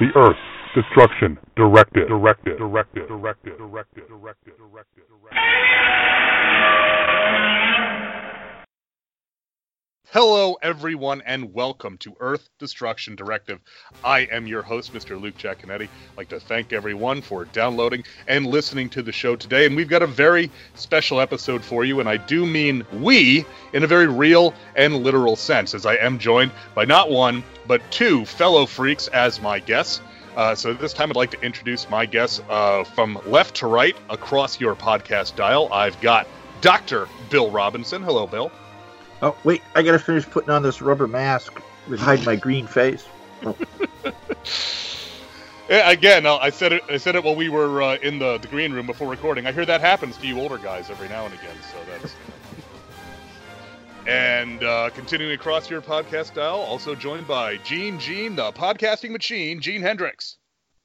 the Earth Destruction Directive. Directive. Directive. Directive. Directive. Directive. Directive. Hello, everyone, and welcome to Earth Destruction Directive. I am your host, Mr. Luke Giaconetti. I'd like to thank everyone for downloading and listening to the show today. And we've got a very special episode for you, and I do mean we in a very real and literal sense, as I am joined by not one, but two fellow freaks as my guests. Uh, so this time I'd like to introduce my guests uh, from left to right across your podcast dial. I've got Dr. Bill Robinson. Hello, Bill. Oh wait, I gotta finish putting on this rubber mask to hide my green face. Yeah, Again, uh, I said it. I said it while we were uh, in the, the green room before recording. I hear that happens to you older guys every now and again. So that's. and uh, continuing across your podcast dial, also joined by Gene Gene, the podcasting machine, Gene Hendricks.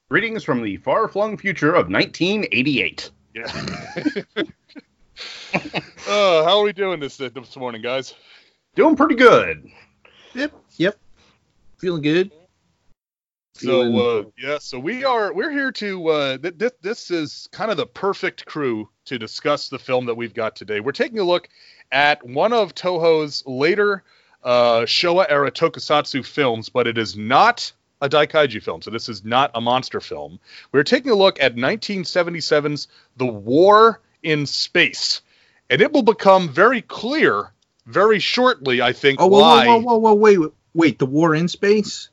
Greetings from the far flung future of 1988. Yeah. uh, how are we doing this this morning, guys? Doing pretty good. Yep, yep. Feeling good. So uh, yeah, so we are we're here to uh, th- th- this is kind of the perfect crew to discuss the film that we've got today. We're taking a look at one of Toho's later uh, Showa era tokusatsu films, but it is not a Daikaiju film. So this is not a monster film. We're taking a look at 1977's The War in Space, and it will become very clear very shortly, I think, Oh, whoa, why. whoa, whoa, whoa, whoa, wait, wait. The war in space.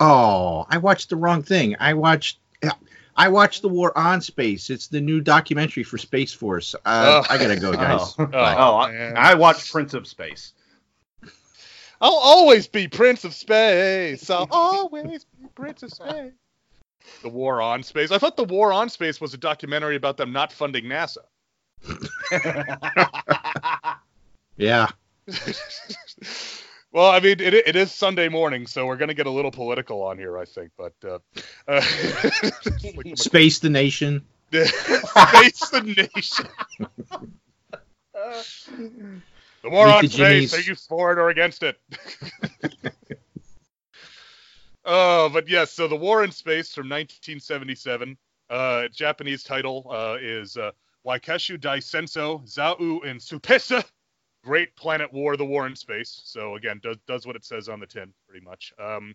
Oh, I watched the wrong thing. I watched. I watched the war on space. It's the new documentary for Space Force. Uh, Oh. I gotta go, guys. Oh, oh, I. I watched Prince of Space. I'll always be Prince of Space. I'll always be Prince of Space. The War on Space. I thought The War on Space was a documentary about them not funding NASA. Yeah. well, I mean, it, it is Sunday morning, so we're going to get a little political on here, I think. But uh, uh, Space the nation. Space the nation. the War Meet on the Space. Are you for it or against it? Oh, but yes. So the War in Space from 1977. Uh, Japanese title uh, is uh, Waikeshu Dai Senso Zau in Supesa. Great Planet War: The War in Space. So again, does does what it says on the tin, pretty much. Um,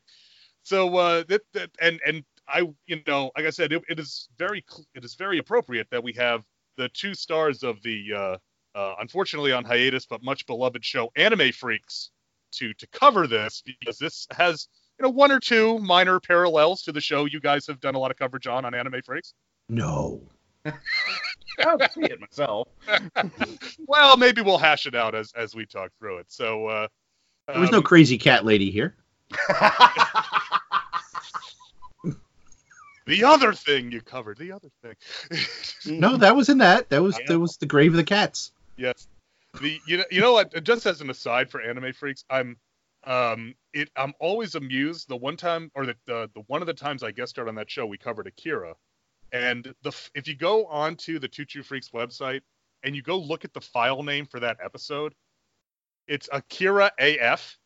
so uh, that, that and and I, you know, like I said, it, it is very it is very appropriate that we have the two stars of the uh, uh, unfortunately on hiatus but much beloved show Anime Freaks to to cover this because this has you know one or two minor parallels to the show you guys have done a lot of coverage on on Anime Freaks. No. I'll see it myself. Well, maybe we'll hash it out as as we talk through it. So uh, There was no um, crazy cat lady here. the other thing you covered. The other thing. No, that was in that. That was that was the grave of the cats. Yes. The you know you know what? Just as an aside for anime freaks, I'm um it I'm always amused. The one time or the the, the one of the times I guest starred on that show, we covered Akira, and the if you go onto the Two True Freaks website and you go look at the file name for that episode, it's Akira AF.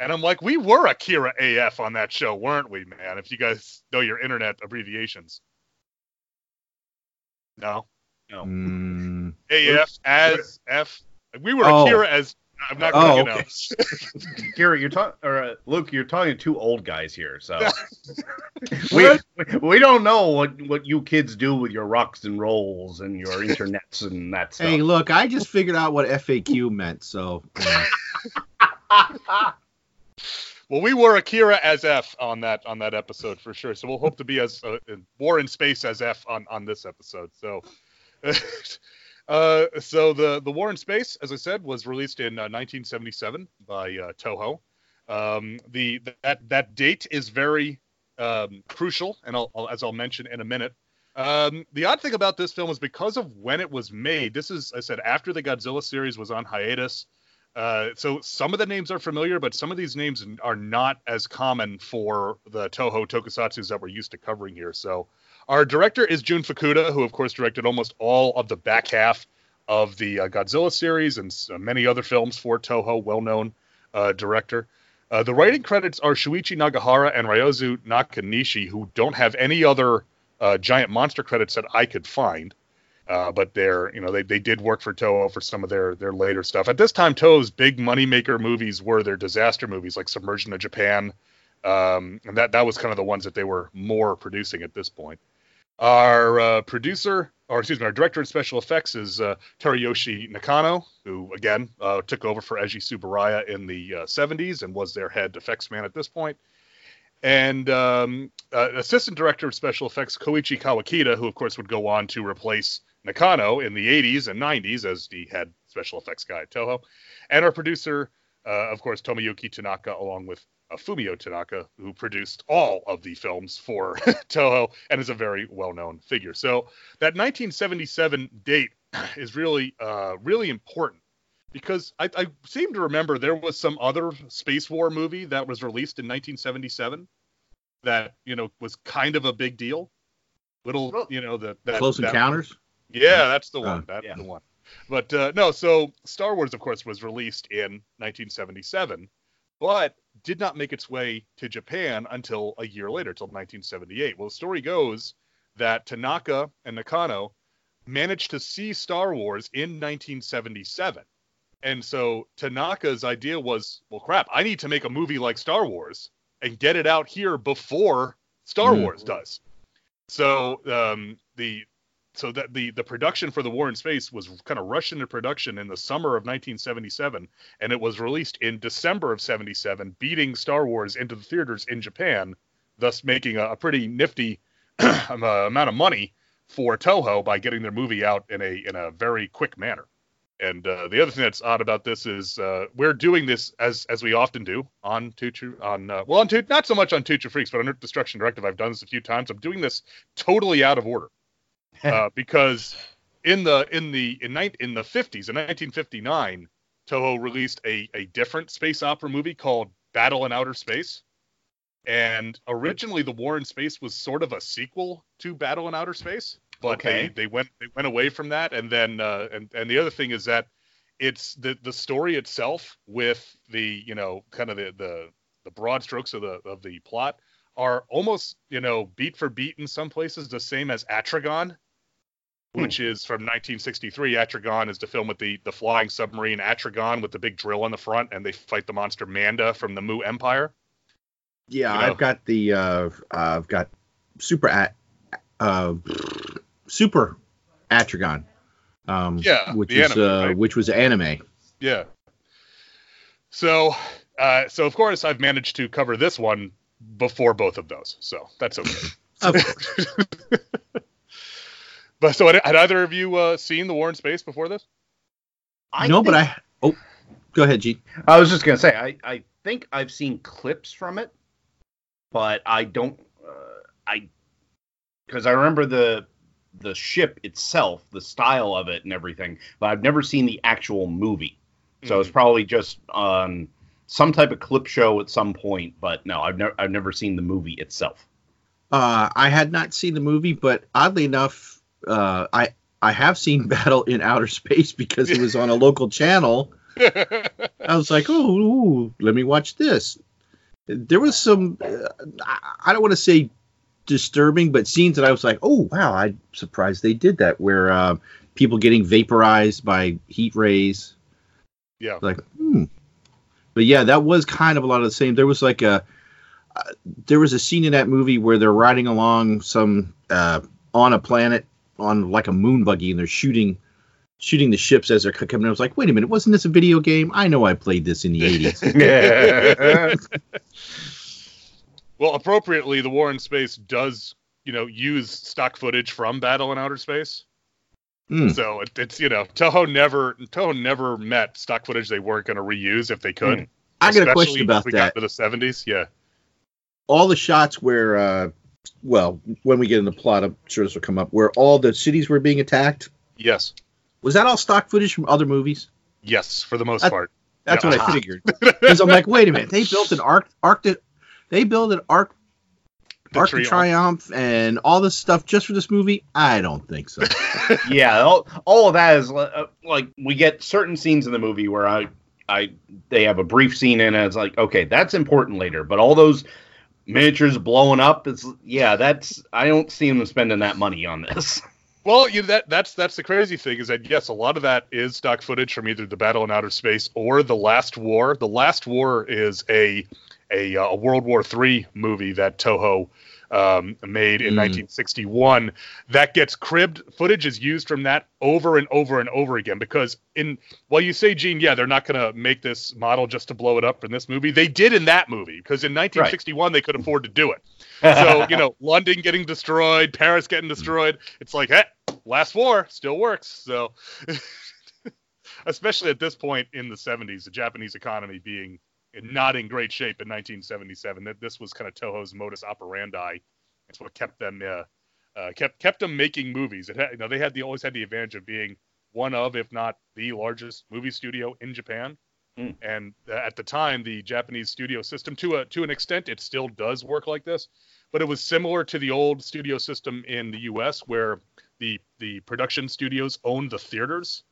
And I'm like, we were Akira AF on that show, weren't we, man? If you guys know your internet abbreviations. No. No. Mm, AF as F. We were Oh. Akira as I'm not Oh, gonna, you know. okay. Gary, you're talking, or uh, Luke, you're talking to two old guys here, so we we don't know what what you kids do with your rocks and rolls and your internets and that stuff. hey, look, I just figured out what FAQ meant, so yeah. Well, we were Akira as F on that on that episode for sure. So we'll hope to be as uh, in War in Space as F on on this episode. So, uh, so the the War in Space, as I said, was released in uh, 1977 by uh, Toho. Um, the that that date is very um, crucial, and I'll, I'll, as I'll mention in a minute. Um, the odd thing about this film is because of when it was made. This is, I said, after the Godzilla series was on hiatus. Uh, so some of the names are familiar, but some of these names are not as common for the Toho tokusatsus that we're used to covering here. So our director is Jun Fukuda, who of course directed almost all of the back half of the uh, Godzilla series and uh, many other films for Toho, well-known uh, director. Uh, the writing credits are Shuichi Nagahara and Ryuzo Nakanishi, who don't have any other uh, giant monster credits that I could find. Uh, but they're, you know, they, they did work for Toho for some of their their later stuff. At this time, Toho's big moneymaker movies were their disaster movies, like Submersion of Japan, um, and that that was kind of the ones that they were more producing at this point. Our uh, producer, or excuse me, our director of special effects is uh, Teruyoshi Nakano, who again uh, took over for Eiji Tsuburaya in the 70s uh, and was their head effects man at this point. and um, uh, assistant director of special effects Koichi Kawakita, who of course would go on to replace Nakano in the 80s and 90s as the head special effects guy at Toho, and our producer, uh, of course, Tomoyuki Tanaka, along with Fumio Tanaka, who produced all of the films for Toho and is a very well-known figure. So that 1977 date is really, uh, really important because I, I, seem to remember there was some other space war movie that was released in 1977 that you know was kind of a big deal. Little, you know, the that, Close that, Encounters. Yeah, that's the one. Uh, that's yeah. the one. But uh, no, so Star Wars, of course, was released in 1977, but did not make its way to Japan until a year later, till 1978. Well, the story goes that Tanaka and Nakano managed to see Star Wars in 1977 and so Tanaka's idea was, well, crap, I need to make a movie like Star Wars and get it out here before Star Mm. Wars does. So um, the so that the the production for the War in Space was kind of rushed into production in the summer of 1977, and it was released in December of 77, beating Star Wars into the theaters in Japan, thus making a, a pretty nifty uh, amount of money for Toho by getting their movie out in a in a very quick manner. And uh, the other thing that's odd about this is uh, we're doing this as as we often do on Tuchu on uh, well on Tutu, not so much on Tutu Freaks, but on Destruction Directive. I've done this a few times. I'm doing this totally out of order uh, because in the in the in, ni- in the 50s in 1959, Toho released a a different space opera movie called Battle in Outer Space. And originally, The War in Space was sort of a sequel to Battle in Outer Space, but Okay. they, they went they went away from that. And then uh, and and the other thing is that it's the the story itself with the you know kind of the the the broad strokes of the of the plot are almost you know beat for beat in some places the same as Atragon, which is from 1963. Atragon is the film with the the flying submarine Atragon with the big drill on the front, and they fight the monster Manda from the Mu Empire. Yeah, You know. I've got the uh, I've got super at uh, super Atragon. Um, Yeah, which is anime, uh, right? which was anime. Yeah. So, uh, so of course I've managed to cover this one before both of those, so that's okay. Of course. but so had, had either of you uh, seen the War in Space before this? I no, but I oh, go ahead, Gene. I was just gonna say I, I think I've seen clips from it, but I don't uh, I because I remember the the ship itself, the style of it and everything, but I've never seen the actual movie. So it's probably just on some type of clip show at some point, but no, I've never I've never seen the movie itself. Uh, I had not seen the movie, but oddly enough, uh, I I have seen Battle in Outer Space because it was on a local channel. I was like, oh, ooh, let me watch this. There was some, uh, I- don't want to say disturbing, but scenes that I was like, oh wow, I'm surprised they did that. Where uh, people getting vaporized by heat rays. yeah. Like, hmm. But yeah, that was kind of a lot of the same. There was like a, uh, there was a scene in that movie where they're riding along some uh, on a planet on like a moon buggy and they're shooting shooting the ships as they're coming. I was like, wait a minute, wasn't this a video game? I know I played this in the 80s. Well, appropriately, the War in Space does, you know, use stock footage from Battle in Outer Space. Hmm. So it, it's you know, Toho never Toho never met stock footage they weren't going to reuse if they could. I got a Especially question if about we that. Got to the 70s, yeah. all the shots where, uh, well, when we get in the plot, I'm sure this will come up, where all the cities were being attacked. Yes. Was that all stock footage from other movies? Yes, for the most That- part. That's Yeah. what I figured. Because I'm like, wait a minute, they built an arc, arc, they built an arc, The arc of Triumph. triumph, and all this stuff just for this movie. I don't think so. yeah, all, all of that is uh, like we get certain scenes in the movie where I, I, they have a brief scene in it. It's like, okay, that's important later, but all those miniatures blowing up, it's yeah, that's I don't see them spending that money on this. Well, you know, that that's that's the crazy thing is that yes, a lot of that is stock footage from either the Battle in Outer Space or the Last War. The Last War is a a, uh, a World War III movie that Toho um, made in Mm. 1961. That gets cribbed footage is used from that over and over and over again because in well, you say Gene, yeah, they're not going to make this model just to blow it up in this movie. They did in that movie because in 1961 they could afford to do it. So you know, London getting destroyed, Paris getting destroyed. It's like, hey, last war still works. So, especially at this point in the 70s, the Japanese economy being not in great shape in 1977, that this was kind of Toho's modus operandi. It's what kept them uh, uh, kept kept them making movies. It had, you know, they had the always had the advantage of being one of, if not the largest movie studio in Japan. Hmm. And uh, at the time, the Japanese studio system, to a to an extent, it still does work like this but it was similar to the old studio system in the US where the the production studios owned the theaters.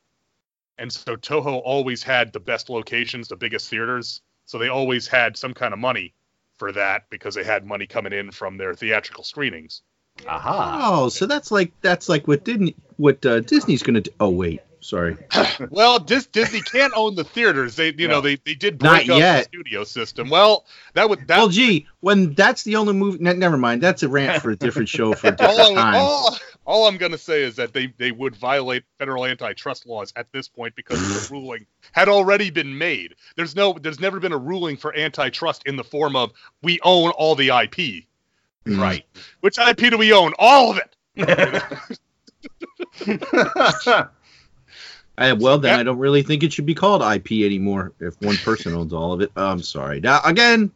And so Toho always had the best locations, the biggest theaters. So they always had some kind of money for that because they had money coming in from their theatrical screenings. Aha. oh, so that's like that's like what didn't what uh, Disney's gonna do. Oh wait, sorry. Well, Dis- Disney can't own the theaters. They you know they, they did Not break up yet. the studio system. Well, that would that well, gee, when that's the only movie. Ne- never mind. That's a rant for a different show for a different I, time. all, all I'm going to say is that they, they would violate federal antitrust laws at this point because the ruling had already been made. There's no there's never been a ruling for antitrust in the form of we own all the IP. Mm. Right. Which IP do we own? All of it. I, well, then That- I don't really think it should be called IP anymore if one person owns all of it. I'm sorry. Now, again,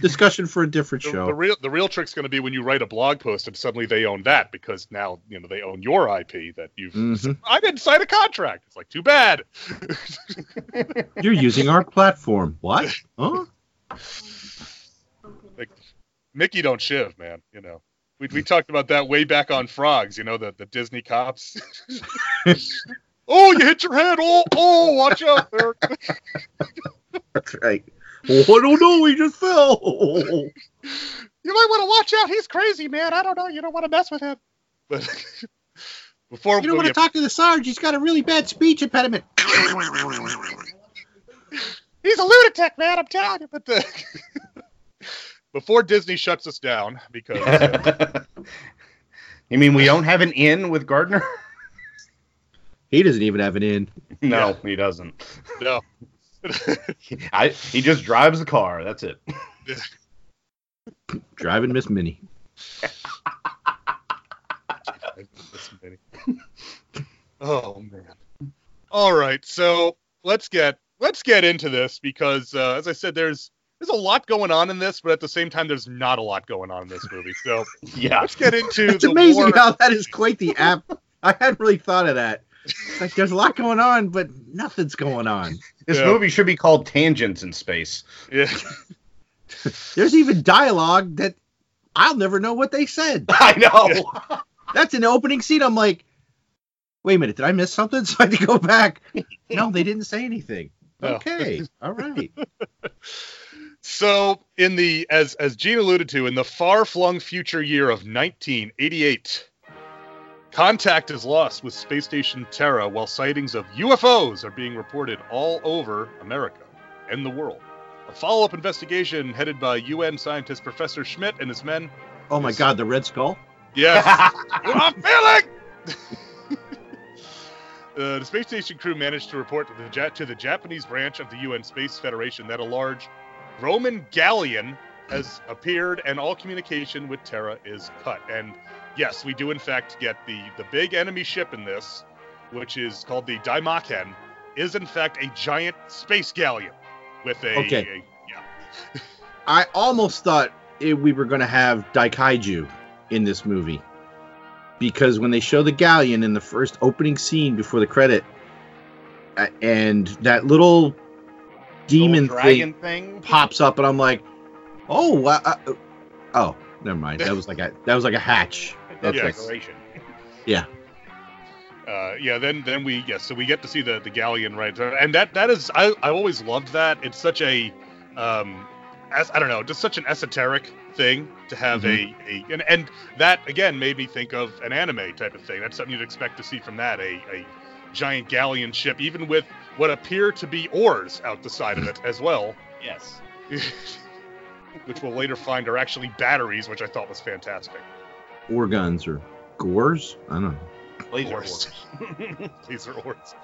discussion for a different The, show. the real the real trick's going to be when you write a blog post and suddenly they own that because now you know they own your IP that you've. Mhm. I didn't sign a contract. It's like too bad. You're using our platform. What? Huh? Mickey don't shiv, man. You know, we we talked about that way back on Frogs. You know, the the Disney cops. oh, you hit your head. Oh, oh, watch out there. That's right. Oh, I don't know. He just fell. You might want to watch out. He's crazy, man. I don't know. You don't want to mess with him. But before You don't want to talk to the Sarge. He's got a really bad speech impediment. he's a lunatic, man. I'm telling you. But the before Disney shuts us down because uh, you mean we don't have an in with Gardner? He doesn't even have an in. No, he doesn't. no. I, he just drives the car. That's it. Driving Miss Minnie. oh man. All right, so let's get let's get into this because uh, as I said, there's there's a lot going on in this, but at the same time, there's not a lot going on in this movie. So Yeah. let's get into It's the amazing war. how that is quite the app. I hadn't really thought of that. It's like there's a lot going on, but nothing's going on. This Yeah. movie should be called Tangents in Space. Yeah. There's even dialogue that I'll never know what they said. I know. That's an opening scene. I'm like, wait a minute, did I miss something? So I had to go back. No, they didn't say anything. No. Okay, all right. So in the as as Gene alluded to, in the far-flung future year of 1988, contact is lost with space station Terra while sightings of UFOs are being reported all over America and the world. A follow-up investigation headed by UN scientist Professor Schmidt and his men. Oh my God, the Red Skull. Yes, I'm feeling. Uh, the space station crew managed to report to the, Ja- to the Japanese branch of the UN Space Federation that a large Roman galleon has appeared and all communication with Terra is cut. And yes, we do in fact get the the big enemy ship in this, which is called the Daimakan, is in fact a giant space galleon with a, Okay. a- yeah. I almost thought it, we were going to have Daikaiju in this movie because when they show the galleon in the first opening scene before the credit, uh, and that little demon Little thing dragon thing. pops up, and I'm like, oh, wow, uh, oh, never mind. That was like a that was like a hatch. That's Yes. decoration. Uh, yeah, then then we yes, so we get to see the the galleon right, and that that is I I always loved that. It's such a um, as, I don't know, just such an esoteric thing to have a, a and, and that again made me think of an anime type of thing. That's something you'd expect to see from that a a giant galleon ship, even with what appear to be oars out the side of it as well, Yes. which we'll later find are actually batteries, which I thought was fantastic. Or guns or gores. I don't know. Laser Oars. oars. These are oars.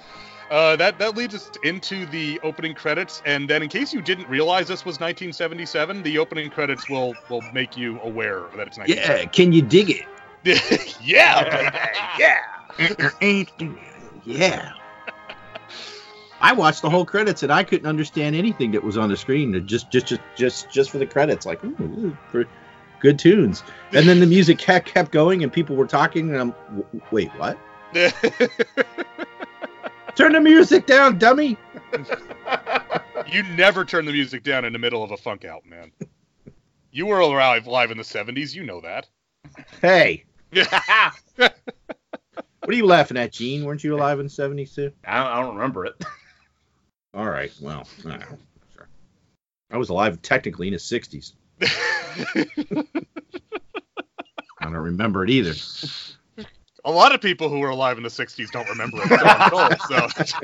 Uh, that that leads us into the opening credits, and then in case you didn't realize this was 1977, the opening credits will will make you aware that it's 1977. Yeah, can you dig it? yeah, yeah. yeah. I watched the whole credits and I couldn't understand anything that was on the screen. Just, just, just, just, just for the credits, like ooh, ooh, for good tunes. And then the music kept kept going and people were talking. And I'm, wait, what? Turn the music down, dummy. you never turn the music down in the middle of a funk out, man. You were alive live in the 70s, you know that. Hey, what are you laughing at, Gene? Weren't you alive in the '70s too? I don't, I don't remember it. All right, well, I. Sure. I was alive technically in the '60s. I don't remember it either. a lot of people who were alive in the 60s don't remember it. so told, so.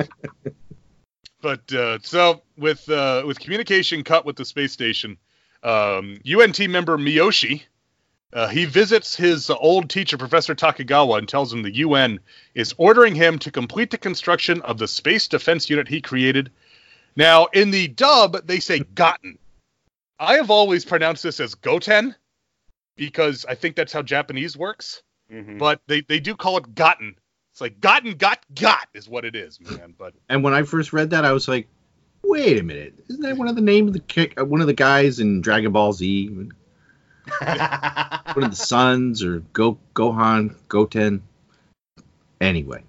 but uh, so with uh, with communication cut with the space station, um, UNT member Miyoshi, uh, he visits his old teacher, Professor Takagawa, and tells him the UN is ordering him to complete the construction of the space defense unit he created. Now, in the dub, they say gotten. I have always pronounced this as goten because I think that's how Japanese works Mhm. but they, they do call it gotten. It's like gotten, got, got is what it is, man. But And when I first read that, I was like, "Wait a minute! Isn't that one of the name of the kick? uh, One of the guys in Dragon Ball Z? One of the sons or Go Gohan Goten?" Anyway,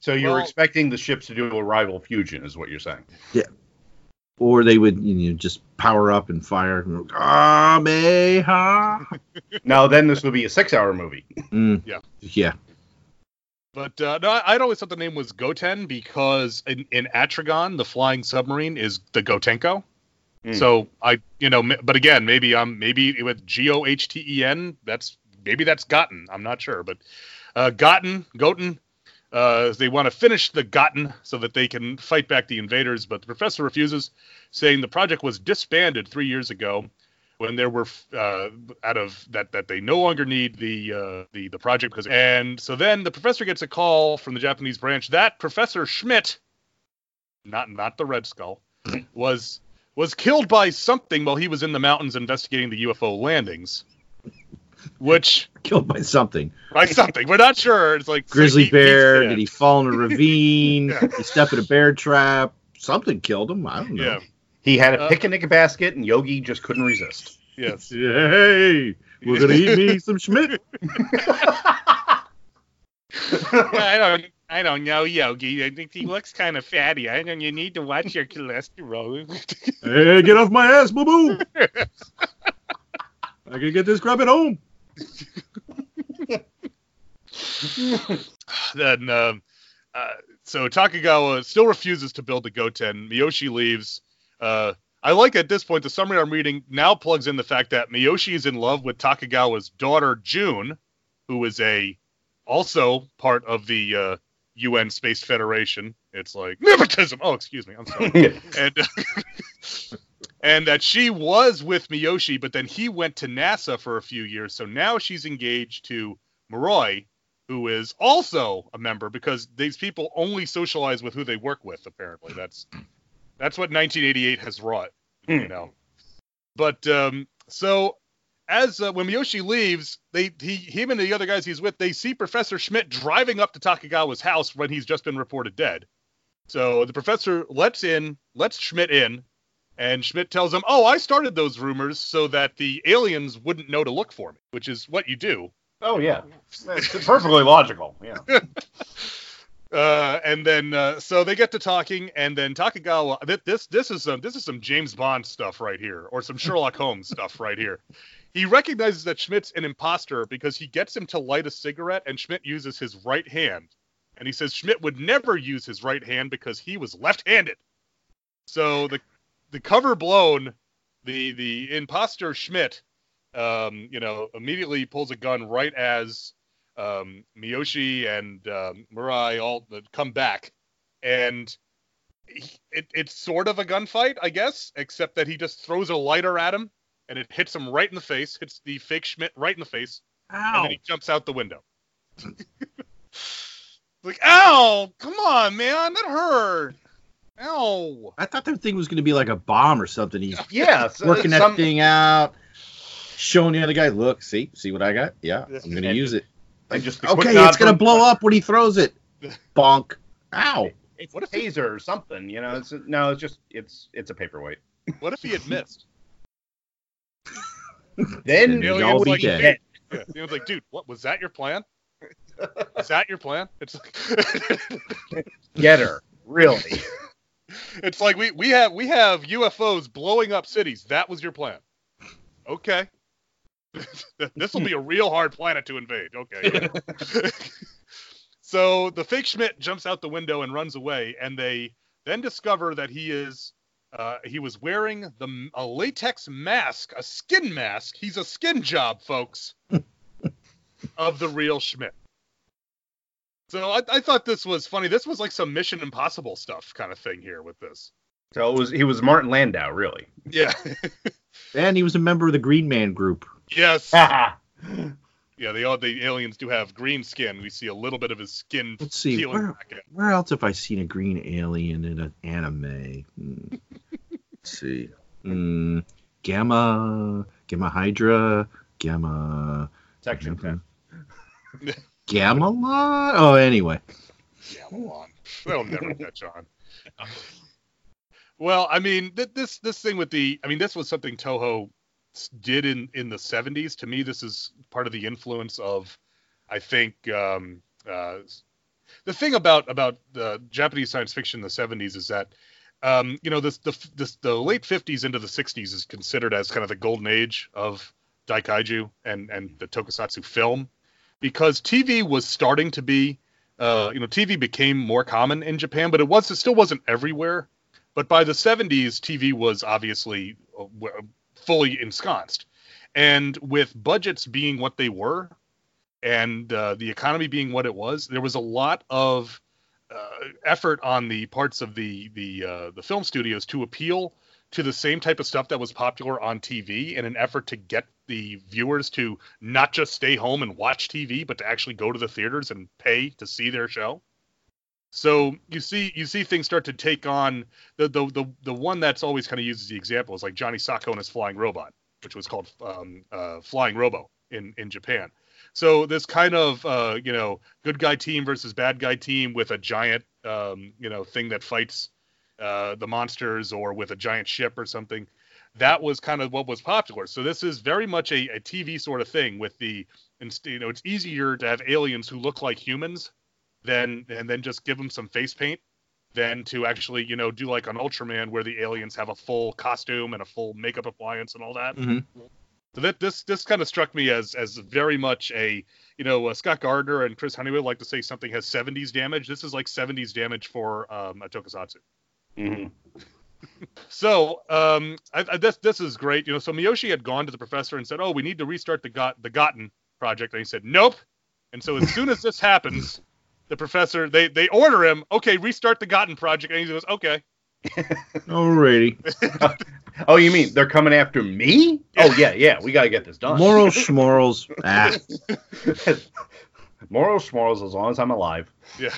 so you're Well- expecting the ships to do a rival fusion, is what you're saying? Or they would you know just power up and fire. Kameha. now, then this would be a six-hour movie. Mm, Yeah. yeah. but uh, no, I- I'd always thought the name was Goten because in, in Atragon, the flying submarine is the Gotenko. Mm. So I, you know, but again, maybe I'm maybe with G O H T E N. That's maybe that's gotten. I'm not sure, but uh, gotten, Goten. Uh, they want to finish the Gotten so that they can fight back the invaders, but the professor refuses, saying the project was disbanded three years ago when there were uh, out of that that they no longer need the uh, the the project because and so then the professor gets a call from the Japanese branch that Professor Schmidt, not not the Red Skull, was was killed by something while he was in the mountains investigating the UFO landings, which Killed by something. by something we're not sure. It's like so Grizzly he- bear? Did he fall in a ravine? Yeah. He step in a bear trap? Something killed him. I don't know. Yeah. He had a Uh, picnic basket, and Yogi just couldn't resist. Yes. Hey, we're gonna eat me some Schmidt. I don't. I don't know, Yogi. I think he looks kind of fatty. I don't. You need to watch your cholesterol. Hey, get off my ass, boo boo. I can get this grub at home. then um, uh, so Takagawa still refuses to build the Goten. Miyoshi leaves. Uh, I like at this point the summary I'm reading now plugs in the fact that Miyoshi is in love with Takagawa's daughter June, who is a also part of the uh, UN Space Federation. It's like nepotism. Oh, excuse me. I'm sorry. and and that she was with Miyoshi, but then he went to NASA for a few years. So now she's engaged to Moroi, who is also a member because these people only socialize with who they work with. Apparently, that's that's what 1988 has wrought. You Hmm. know, but um, so as uh, when Miyoshi leaves, they he him and the other guys he's with, they see Professor Schmidt driving up to Takagawa's house when he's just been reported dead. So the professor lets in lets Schmidt in, And Schmidt tells him, "Oh, I started those rumors so that the aliens wouldn't know to look for me, which is what you do." Oh yeah, it's perfectly logical. Yeah. Uh, and then uh, so they get to talking, and then Takagawa. th- This this is some this is some James Bond stuff right here, or some Sherlock Holmes stuff right here. He recognizes that Schmidt's an imposter because he gets him to light a cigarette, and Schmidt uses his right hand. And he says Schmidt would never use his right hand because he was left-handed. So the the cover blown, the the imposter Schmidt, um, you know, immediately pulls a gun right as um, Miyoshi and um, Murai all uh, come back, and he, it, it's sort of a gunfight, I guess, except that he just throws a lighter at him, and it hits him right in the face, hits the fake Schmidt right in the face, and then he jumps out the window. like, ow! Come on, man, that hurt. Ow! I thought that thing was going to be like a bomb or something. He's Yeah. so working that some- thing out, showing the other guy, look, see, see what I got? Yeah, I'm going to use it. and just Okay, it's going to blow up when he throws it. Bonk. Ow. It's What a if he- taser or something, you know. It's no, it's just it's it's a paperweight. What if he had missed? Then We'd Alien's all be like, dead. Yeah. You know, it's like, dude, what was that your plan? Is that your plan? It's like, get her. Really? It's like we we have we have UFOs blowing up cities. That was your plan. Okay. this will be a real hard planet to invade. Okay. so the fake Schmidt jumps out the window and runs away, and they then discover that he is uh, he was wearing the a latex mask, a skin mask. He's a skin job, folks, of the real Schmidt. So I, I thought this was funny. This was like some Mission Impossible stuff kind of thing here with this. So it was he was Martin Landau, really. Yeah. And he was a member of the Green Man group. yes. Ah. Yeah. The all the aliens do have green skin. We see a little bit of his skin Let's see, peeling where- back in. Where else have I seen a green alien in an anime? Hmm. Let's see. Hmm. Gamma, Gamma Hydra, Gamma. Section ten. Gamma Lot? Oh, anyway. Yeah, hold on. They'll never catch on. Well, I mean, th- this this thing with the, I mean, this was something Toho did in in the 70s. To me, this is part of the influence of, I think, um, uh, the thing about about the Japanese science fiction in the 70s is that, um, you know, this the this the late 50s into the 60s is considered as kind of the golden age of Daikaiju and and the Tokusatsu film, because TV was starting to be uh, you know, TV became more common in Japan, but it was it still wasn't everywhere. But by the 70s, TV was obviously uh, fully ensconced, and with budgets being what they were, and uh, the economy being what it was, there was a lot of uh, effort on the parts of the the uh, the film studios to appeal to the same type of stuff that was popular on TV in an effort to get the viewers to not just stay home and watch TV, but to actually go to the theaters and pay to see their show. So you see you see things start to take on the the the, the one that's always kind of used as the example is like Johnny Sokko and his flying robot, which was called um, uh, Flying Robo in in Japan. So this kind of uh, you know good guy team versus bad guy team with a giant um, you know thing that fights uh, the monsters or with a giant ship or something. That was kind of what was popular. So this is very much a, a TV sort of thing with the inst- you know it's easier to have aliens who look like humans than and then just give them some face paint than to actually you know do like an Ultraman where the aliens have a full costume and a full makeup appliance and all that. Mhm. So that this this kind of struck me as as very much a you know uh, Scott Gardner and Chris Honeywell like to say something has 70s damage. This is like 70s damage for um, a tokusatsu. hmm So um, I, I, this this is great. You know, so Miyoshi had gone to the professor and said, "Oh, we need to restart the got the Gotten project," and he said, "Nope." And so as soon as this happens, the professor they they order him, "Okay, restart the Gotten project," and he goes, "Okay." Alrighty. Oh, you mean they're coming after me? Oh yeah, yeah. We gotta get this done. Morals, schmorals. Ah. Morals, schmorals, as long as I'm alive. Yeah.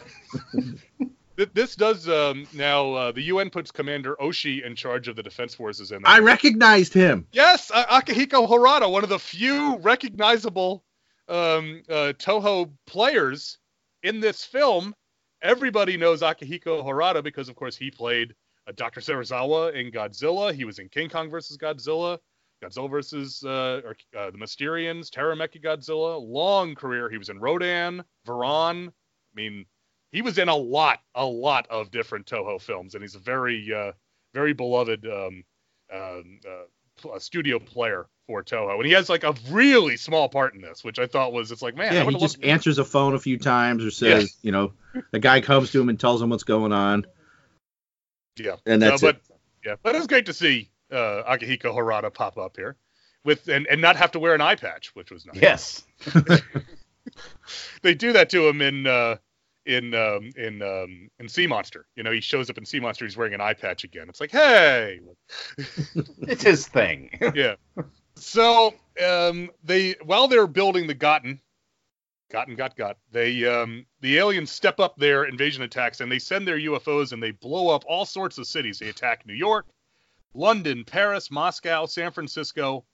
Th- this does um, now. Uh, the UN puts Commander Oshi in charge of the defense forces, and I recognized him. yes, uh, Akihiko Hirata, one of the few recognizable um, uh, Toho players in this film. Everybody knows Akihiko Hirata because, of course, he played uh, Dr. Serizawa in Godzilla. He was in King Kong versus Godzilla, Godzilla versus uh, or, uh, the Mysterians, Terror Mecha Godzilla. Long career. He was in Rodan, Varan. I mean, he was in a lot, a lot of different Toho films, and he's a very, uh, very beloved um, um, uh, studio player for Toho. And he has like a really small part in this, which I thought was it's like, man, I Yeah, he just loved- answers a phone a few times or says, you know, the guy comes to him and tells him what's going on, yeah. and that's No, but it. yeah, but it was great to see uh, Akihiko Hirata pop up here with and, and not have to wear an eye patch, which was nice. Yes. They do that to him in uh, in um, in um, in Sea Monster. You know, he shows up in Sea Monster. He's wearing an eye patch again. It's like, hey, It's his thing. yeah. So um, they while they're building the Gotten, Gotten got got they um, the aliens step up their invasion attacks and they send their UFOs and they blow up all sorts of cities. They attack New York, London, Paris, Moscow, San Francisco,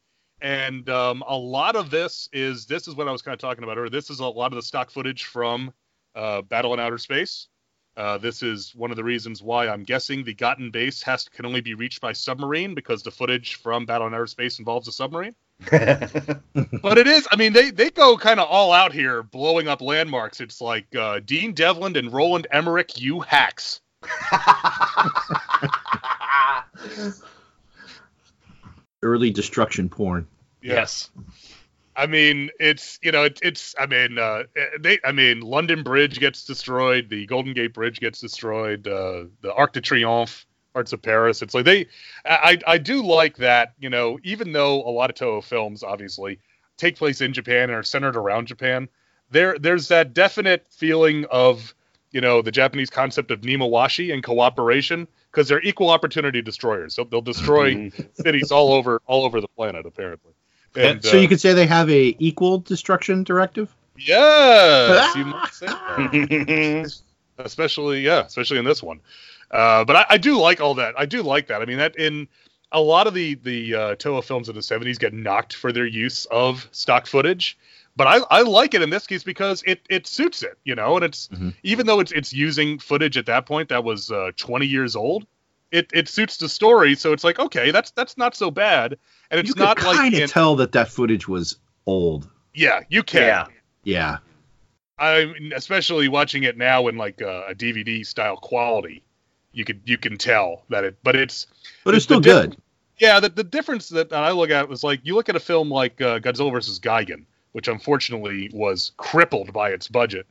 and um, a lot of this is this is what I was kind of talking about earlier. This is a lot of the stock footage from uh, Battle in Outer Space. Uh, this is one of the reasons why I'm guessing the Gotten base has can only be reached by submarine because the footage from Battle in Outer Space involves a submarine. But it is, I mean, they they go kind of all out here, blowing up landmarks. It's like uh, Dean Devlin and Roland Emmerich, you hacks. Early destruction porn. Yeah. Yes. I mean, it's you know, it, it's I mean, uh, they I mean, London Bridge gets destroyed, the Golden Gate Bridge gets destroyed, uh, the Arc de Triomphe, parts of Paris. It's like they, I I do like that. You know, even though a lot of Toho films obviously take place in Japan and are centered around Japan, there there's that definite feeling of you know the Japanese concept of nemawashi and cooperation because they're equal opportunity destroyers. So they'll destroy cities all over all over the planet apparently. And, so uh, you could say they have a equal destruction directive. Yes, you might say that. especially yeah, especially in this one. Uh, but I, I do like all that. I do like that. I mean, that in a lot of the the uh, Toho films of the '70s get knocked for their use of stock footage, but I, I like it in this case because it it suits it, you know. And it's Mhm. even though it's it's using footage at that point that was uh, 20 years old, it it suits the story. So it's like okay, that's that's not so bad, and it's you not could like kind of tell that that footage was old. yeah, you can. Yeah. Yeah. I mean, especially watching it now in like a, a DVD style quality, you could you can tell that it. But it's But it's The still good. yeah, the, the difference that I look at was like you look at a film like uh, Godzilla versus Gigan, which unfortunately was crippled by its budget.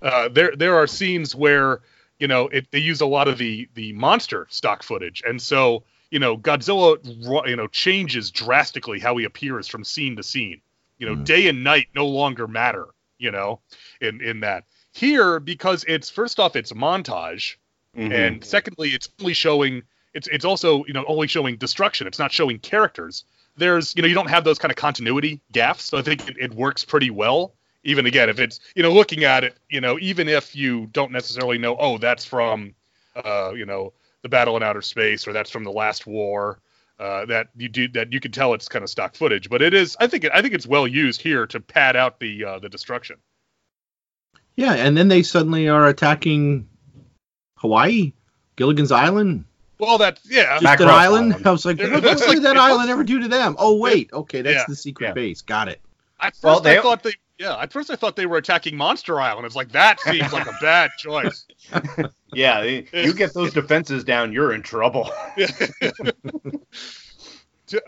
Uh, there there are scenes where you know it, they use a lot of the the monster stock footage, and so you know Godzilla you know changes drastically how he appears from scene to scene. You know, Mhm. day and night no longer matter. You know, in in that here because it's first off it's a montage Mhm. and secondly it's only showing it's it's also you know only showing destruction it's not showing characters there's you know you don't have those kind of continuity gaps so i think it, it works pretty well even again if it's you know looking at it you know even if you don't necessarily know oh that's from uh you know the battle in outer space or that's from the last war uh, that you do that you can tell it's kind of stock footage but it is i think it, i think it's well used here to pad out the uh, the destruction Yeah, and then they suddenly are attacking Hawaii, Gilligan's Island, well that's yeah just Mackerel an island. Island. I was like, There- what, what did that island ever do to them? Oh wait, okay, that's Yeah. the secret Yeah. base. Got it. At first, Well, I they- thought they, yeah. At first, I thought they were attacking Monster Island. It's like that seems like a bad choice. yeah, you get those defenses down, you're in trouble.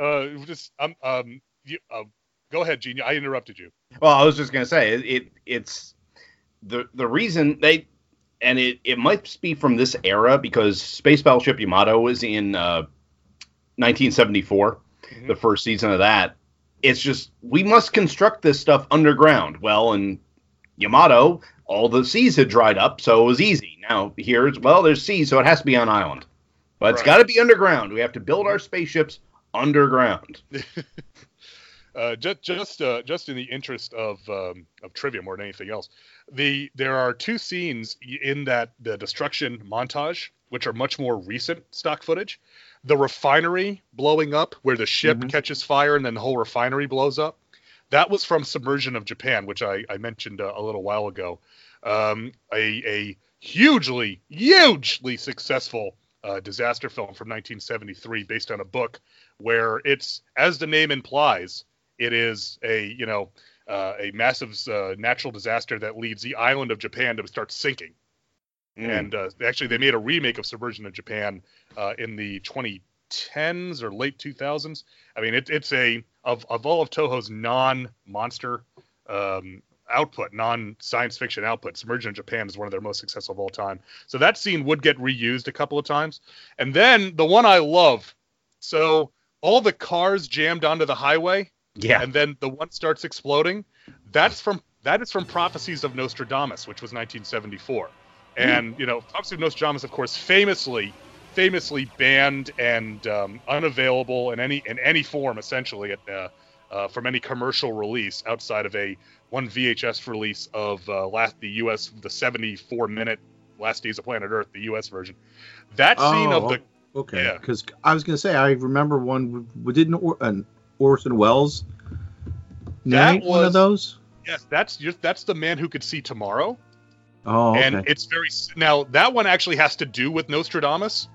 Uh, just um, um, you, uh, go ahead, Gene. I interrupted you. Well, I was just gonna say it, it it's the the reason they and it it might be from this era because Space Battleship Yamato was in uh, 1974, Mhm. the first season of that. It's just we must construct this stuff underground. Well, in Yamato, all the seas had dried up, so it was easy. Now here's well, there's seas, so it has to be on island, but it's Right. got to be underground. We have to build our spaceships underground. Uh, just just uh, just in the interest of um, of trivia more than anything else, the there are two scenes in that the destruction montage which are much more recent stock footage. The refinery blowing up, where the ship Mhm. catches fire and then the whole refinery blows up. That was from Submersion of Japan, which I, I mentioned uh, a little while ago. Um, a, a hugely, hugely successful uh, disaster film from 1973 based on a book where it's, as the name implies, it is a you know uh, a massive uh, natural disaster that leads the island of Japan to start sinking. Mm. And uh, actually, they made a remake of Submersion of Japan uh, in the 2010s or late 2000s. I mean, it, it's a of of all of Toho's non-monster um, output, non-science fiction output. Submersion of Japan is one of their most successful of all time. So that scene would get reused a couple of times. And then the one I love. So all the cars jammed onto the highway Yeah. and then the one starts exploding. That's from that is from Prophecies of Nostradamus, which was 1974. And you know, Prophecies of Nostradamus, of course, famously famously banned and um, unavailable in any in any form, essentially, at, uh, uh, from any commercial release outside of a one VHS release of uh, last the U.S. the 74 minute Last Days of Planet Earth, the U.S. version. That scene Oh, of the Okay, Yeah. because I was gonna say I remember one. Didn't or, an Orson Welles one was- of those? yes, that's that's the man who could see tomorrow. Oh, okay. and it's very now that one actually has to do with Nostradamus.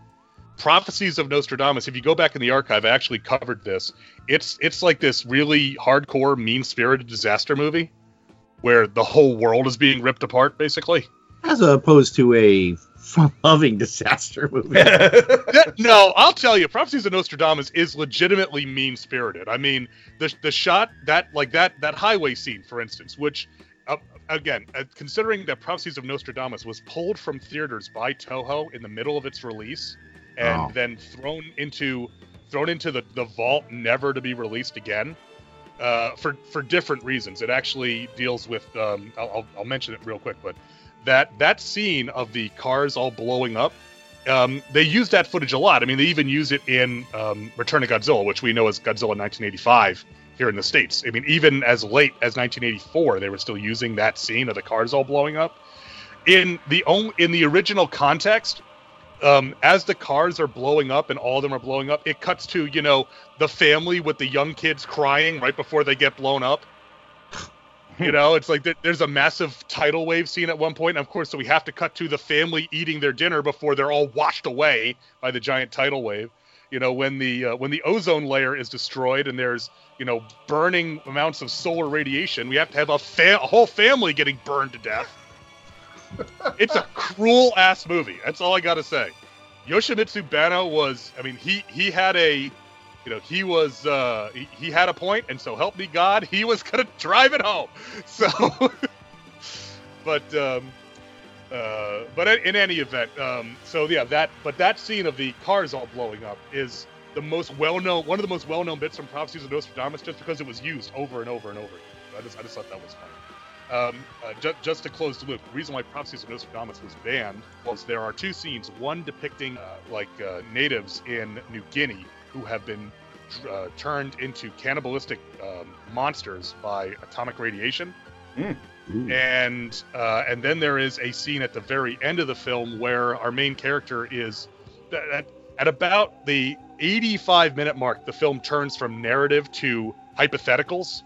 Prophecies of Nostradamus. If you go back in the archive, I actually covered this. It's it's like this really hardcore, mean-spirited disaster movie where the whole world is being ripped apart, basically. As opposed to a fun-loving disaster movie. That- no, I'll tell you, Prophecies of Nostradamus is legitimately mean-spirited. I mean, the the shot that like that that highway scene, for instance, which uh, again, uh, considering that Prophecies of Nostradamus was pulled from theaters by Toho in the middle of its release and Oh. then thrown into thrown into the, the vault never to be released again. Uh, for for different reasons, it actually deals with. Um, I'll, I'll, mention it real quick, but that that scene of the cars all blowing up um, they use that footage a lot. I mean, they even use it in um, Return of Godzilla, which we know as Godzilla 1985 here in the states. I mean, even as late as 1984, they were still using that scene of the cars all blowing up. In the on- in the original context, um, as the cars are blowing up and all of them are blowing up, it cuts to you know the family with the young kids crying right before they get blown up. You know, it's like there- there's a massive tidal wave scene at one point, and of course, so we have to cut to the family eating their dinner before they're all washed away by the giant tidal wave. You know, when the uh, when the ozone layer is destroyed and there's you know burning amounts of solar radiation, we have to have a, fa- a whole family getting burned to death. it's a cruel ass movie. That's all I gotta say. Yoshimitsu Banno was, I mean, he he had a, you know, he was uh, he, he had a point, and so help me God, he was gonna drive it home. So, but um, uh, but in any event, um, so yeah, that but that scene of the cars all blowing up is the most well-known, one of the most well-known bits from Prophecies of Nostradamus, just because it was used over and over and over. Again. I just I just thought that was funny. Um, uh, ju- just to close the loop, the reason why Prophecies of Nostradamus was banned was there are two scenes, one depicting uh, like uh, natives in New Guinea who have been uh, turned into cannibalistic um, monsters by atomic radiation, Ooh. and uh, and then there is a scene at the very end of the film where our main character is at, at about the 85 minute mark, the film turns from narrative to hypotheticals,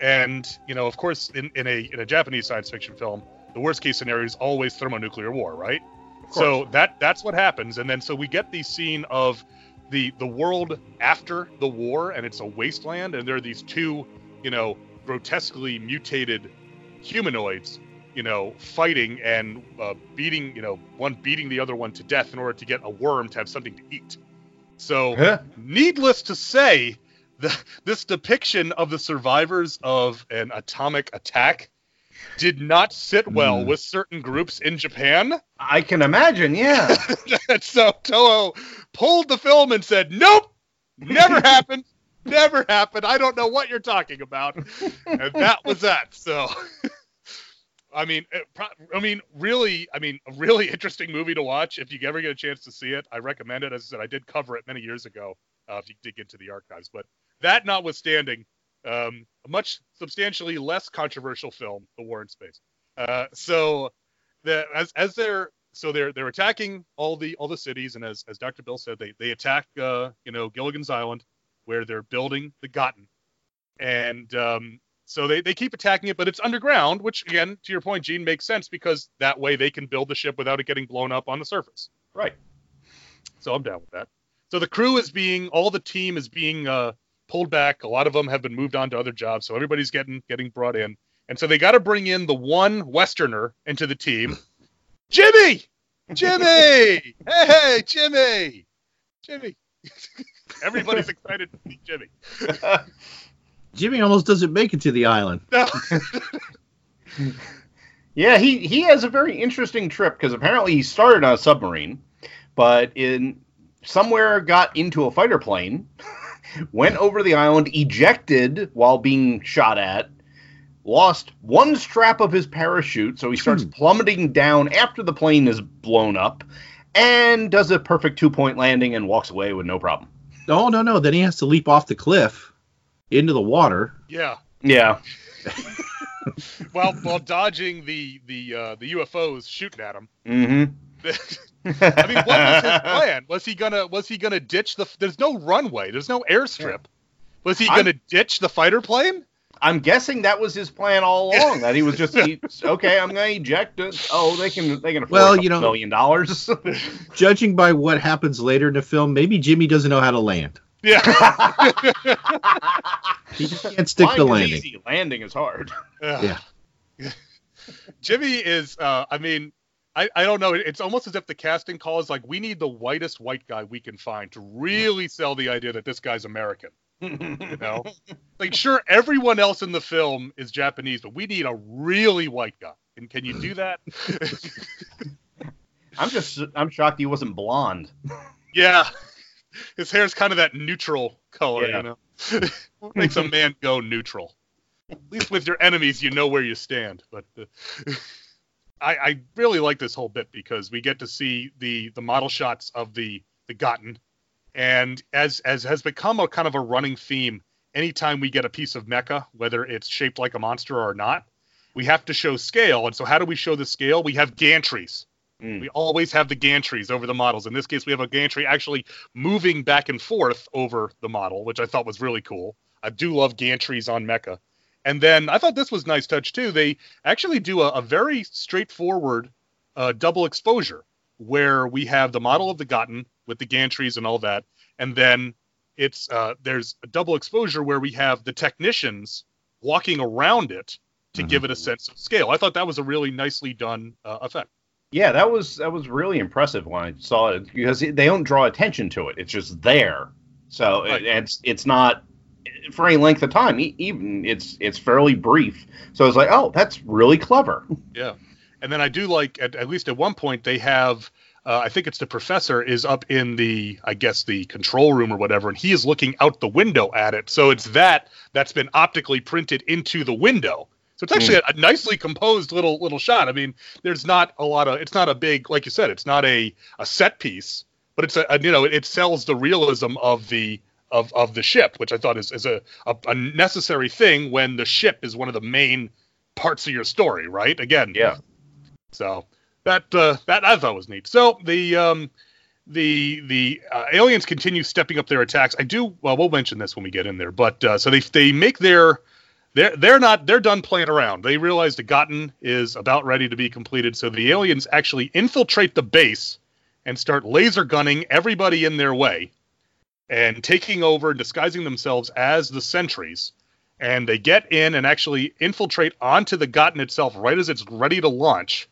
and you know, of course, in, in a in a Japanese science fiction film, the worst case scenario is always thermonuclear war, right? So that that's what happens, and then so we get the scene of the the world after the war, and it's a wasteland, and there are these two, you know, grotesquely mutated humanoids, you know, fighting and uh, beating, you know, one beating the other one to death in order to get a worm to have something to eat. So, Huh? needless to say, the, this depiction of the survivors of an atomic attack did not sit well Mm. with certain groups in Japan. I can imagine. Yeah. So Toho pulled the film and said, "Nope, never happened, never happened. I don't know what you're talking about." And that was that. So, I mean, it I mean, really, I mean, a really interesting movie to watch. If you ever get a chance to see it, I recommend it. As I said, I did cover it many years ago. Uh, if you dig into the archives, but that notwithstanding, um, a much substantially less controversial film, The War in Space. Uh, so, as as they're so they're they're attacking all the all the cities, and as as Dr. Bill said, they they attack uh, you know Gilligan's Island, where they're building the Gotten, and um, so they they keep attacking it, but it's underground, which again, to your point, Gene, makes sense because that way they can build the ship without it getting blown up on the surface. right. so I'm down with that. So the crew is being, all the team is being uh, pulled back. A lot of them have been moved on to other jobs, so everybody's getting getting brought in. And so they got to bring in the one Westerner into the team, Jimmy. Jimmy, hey, Jimmy, Jimmy. Everybody's excited to see Jimmy. Jimmy almost doesn't make it to the island. Yeah, he he has a very interesting trip because apparently he started on a submarine, but in somewhere got into a fighter plane, went over the island, ejected while being shot at, lost one strap of his parachute, so he starts hmm. plummeting down after the plane is blown up, and does a perfect two point landing and walks away with no problem. Oh no, no. Then he has to leap off the cliff into the water. yeah. Yeah. While while dodging the the uh, the UFOs shooting at him. Mm-hmm. I mean, what was his plan? Was he gonna was he gonna ditch the? There's no runway. There's no airstrip. Was he I'm- gonna ditch the fighter plane? I'm guessing that was his plan all along. That he was just he, okay. I'm going to eject it. Oh, they can they can afford Well, a you know- million dollars. Judging by what happens later in the film, maybe Jimmy doesn't know how to land. Yeah. He just can't stick Flying the is landing. easy, landing is hard. Yeah. Jimmy is. Uh, I mean, I, I don't know. It's almost as if the casting call is like, we need the whitest white guy we can find to really sell the idea that this guy's American. You know, like sure, everyone else in the film is Japanese, but we need a really white guy. And can you do that? I'm just I'm shocked he wasn't blonde. yeah. His hair's kind of that neutral color, Yeah. you know. what makes a man go neutral? At least with your enemies, you know where you stand. But uh, I, I really like this whole bit because we get to see the the model shots of the the Gotten, and as as has become a kind of a running theme, anytime we get a piece of mecha, whether it's shaped like a monster or not, we have to show scale. And so, how do we show the scale? We have gantries. Mm. We always have the gantries over the models. In this case, we have a gantry actually moving back and forth over the model, which I thought was really cool. I do love gantries on mecha. And then I thought this was a nice touch too. They actually do a, a very straightforward uh, double exposure where we have the model of the Gotten with the gantries and all that, and then it's uh, there's a double exposure where we have the technicians walking around it to Mhm. give it a sense of scale. I thought that was a really nicely done uh, effect. Yeah, that was that was really impressive when I saw it because they don't draw attention to it. It's just there. So Right. it, it's it's not for any length of time. Even it's it's fairly brief. So it's like, oh, that's really clever. Yeah, and then I do like at, at least at one point they have. Uh, I think it's the professor is up in the, I guess the control room or whatever, and he is looking out the window at it. So it's that that's been optically printed into the window. So it's actually a, a nicely composed little little shot. I mean, there's not a lot of, it's not a big, like you said, it's not a a set piece, but it's a, a you know, it, it sells the realism of the of of the ship, which I thought is is a, a a necessary thing when the ship is one of the main parts of your story, right? Again, Yeah. so that uh, that I thought was neat. So the um, the the uh, aliens continue stepping up their attacks. I do. Well, we'll mention this when we get in there. But uh, so they they make their they're they're not they're done playing around. They realize the Gotten is about ready to be completed. So the aliens actually infiltrate the base and start laser gunning everybody in their way and taking over disguising themselves as the sentries and they get in and actually infiltrate onto the Gotten itself right as it's ready to launch.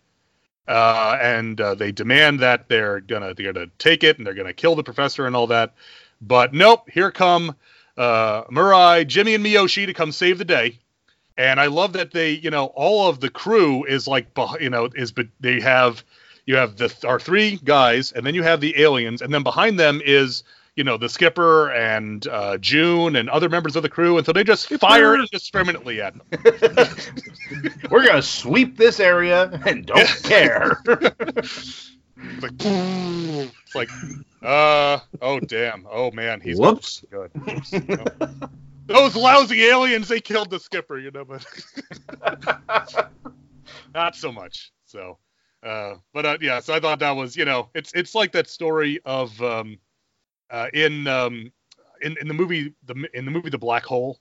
Uh, and uh, they demand that they're gonna they're gonna take it and they're gonna kill the professor and all that. But nope, here come uh, Murai, Jimmy, and Miyoshi to come save the day. And I love that they, you know, all of the crew is like, you know, is but they have you have the our three guys, and then you have the aliens, and then behind them is you know the skipper and uh, June and other members of the crew, and so they just fire indiscriminately at them. We're gonna sweep this area and don't care. It's like, it's like, uh, oh damn, oh man, he's Whoops. good. Oops, no. Those lousy aliens, they killed the skipper, you know, but not so much. So, uh, but uh, yeah, so I thought that was, you know, it's it's like that story of um, uh, in um, in in the movie the in the movie The Black Hole.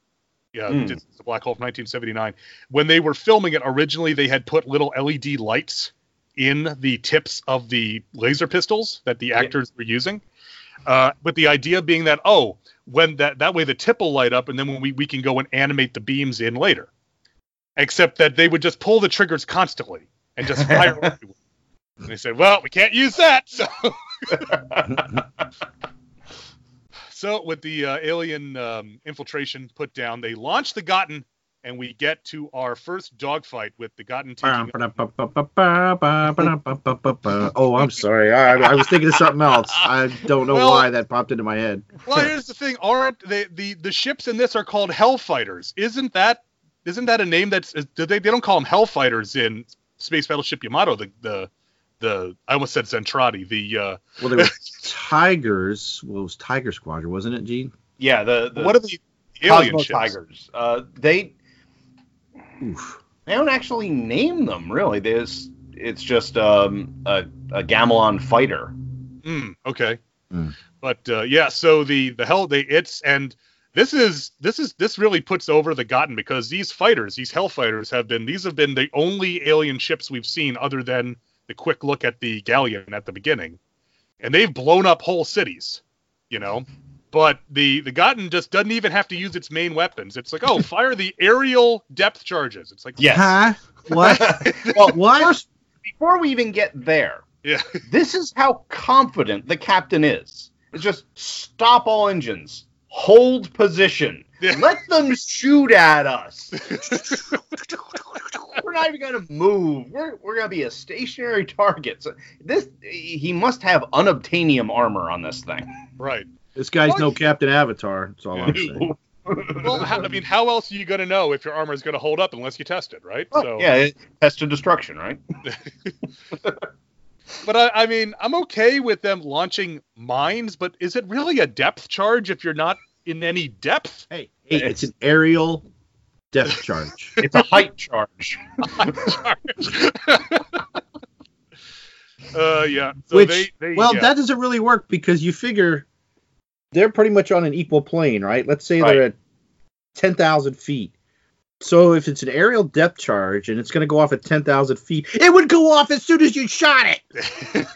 Yeah, Mm. the Black Hole from 1979. When they were filming it originally, they had put little LED lights in the tips of the laser pistols that the actors were using. Uh, but the idea being that oh, when that that way the tip will light up, and then when we we can go and animate the beams in later. Except that they would just pull the triggers constantly and just fire. And they said, well, we can't use that. So, so with the uh, alien um, infiltration put down, they launch the Gotten, and we get to our first dogfight with the Gotten taking. Oh, I'm sorry. I, I was thinking of something else. I don't know Well- why that popped into my head. well, here's the thing: aren't they, the the ships in this are called Hellfighters? Isn't that isn't that a name that's they they don't call them Hellfighters in Space Battleship Yamato? The the the I almost said Zentradi. The uh, Well, there was Tigers. Well, it was Tiger Squadron, wasn't it, Gene? Yeah, the, the what are the alien Cosmo ships? Tigers. Uh, they Oof. they don't actually name them really. There's it's just um, a, a Gamilon fighter. Mm, okay. Mm. But uh, yeah, so the the hell they it's and this is this is this really puts over the Gotten because these fighters, these Hellfighters, have been these have been the only alien ships we've seen other than the quick look at the galleon at the beginning, and they've blown up whole cities, you know. But the the Gotten just doesn't even have to use its main weapons. It's like, oh, fire the aerial depth charges. It's like, Yes. Huh? What? well, What? First, before we even get there, yeah, this is how confident the captain is. It's just stop all engines, hold position, Yeah. let them shoot at us. we're not even gonna move. We're we're gonna be a stationary target. So this he must have unobtainium armor on this thing. right. This guy's What? no Captain Avatar. That's all I'm saying. Well, how, I mean, how else are you going to know if your armor is going to hold up unless you test it, right? Oh, yeah, test to destruction, right? But I, I mean, I'm okay with them launching mines, but is it really a depth charge if you're not in any depth? Hey, hey, it's an aerial depth charge. It's a height charge. uh, yeah. So Which, they, they, well, yeah. that doesn't really work because you figure they're pretty much on an equal plane, right? Let's say Right. they're at 10,000 feet. So if it's an aerial depth charge and it's going to go off at 10,000 feet, it would go off as soon as you shot it.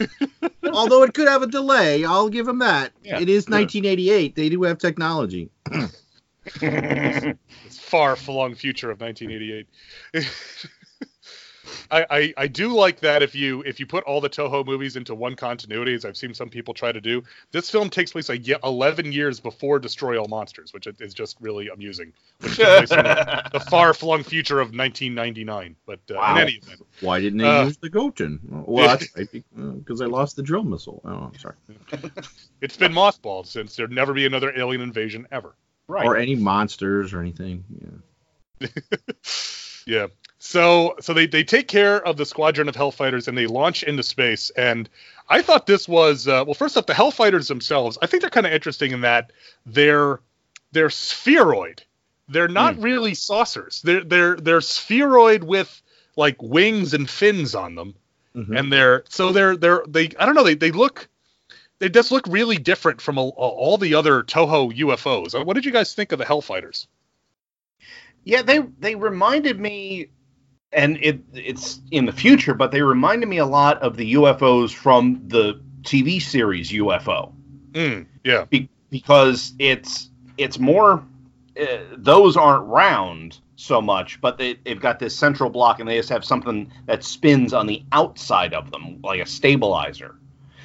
Although it could have a delay, I'll give them that. Yeah, it is sure. 1988. They do have technology. It's far flung future of 1988. I, I, I do like that if you if you put all the Toho movies into one continuity, as I've seen some people try to do. This film takes place like 11 years before Destroy All Monsters, which is just really amusing. Which takes place in the, the far flung future of 1999. But uh, Wow. in any event, Why didn't they Uh, use the Goten? Well, because I lost the drill missile. Oh, I'm sorry. it's been mothballed since there'd never be another alien invasion ever. right. Or any monsters or anything. Yeah. Yeah. So so they, they take care of the squadron of Hellfighters and they launch into space. And I thought this was uh, well. First off, the Hellfighters themselves, I think they're kind of interesting in that they're they're spheroid. They're not really saucers. They're they're they're spheroid with like wings and fins on them, Mhm. and they're so they're they're they I don't know they they look they just look really different from all, all the other Toho UFOs. What did you guys think of the Hellfighters? Yeah, they they reminded me, and it it's in the future, but they reminded me a lot of the UFOs from the TV series UFO Mm, yeah. be, because it's it's more uh, those aren't round so much, but they, they've got this central block and they just have something that spins on the outside of them like a stabilizer.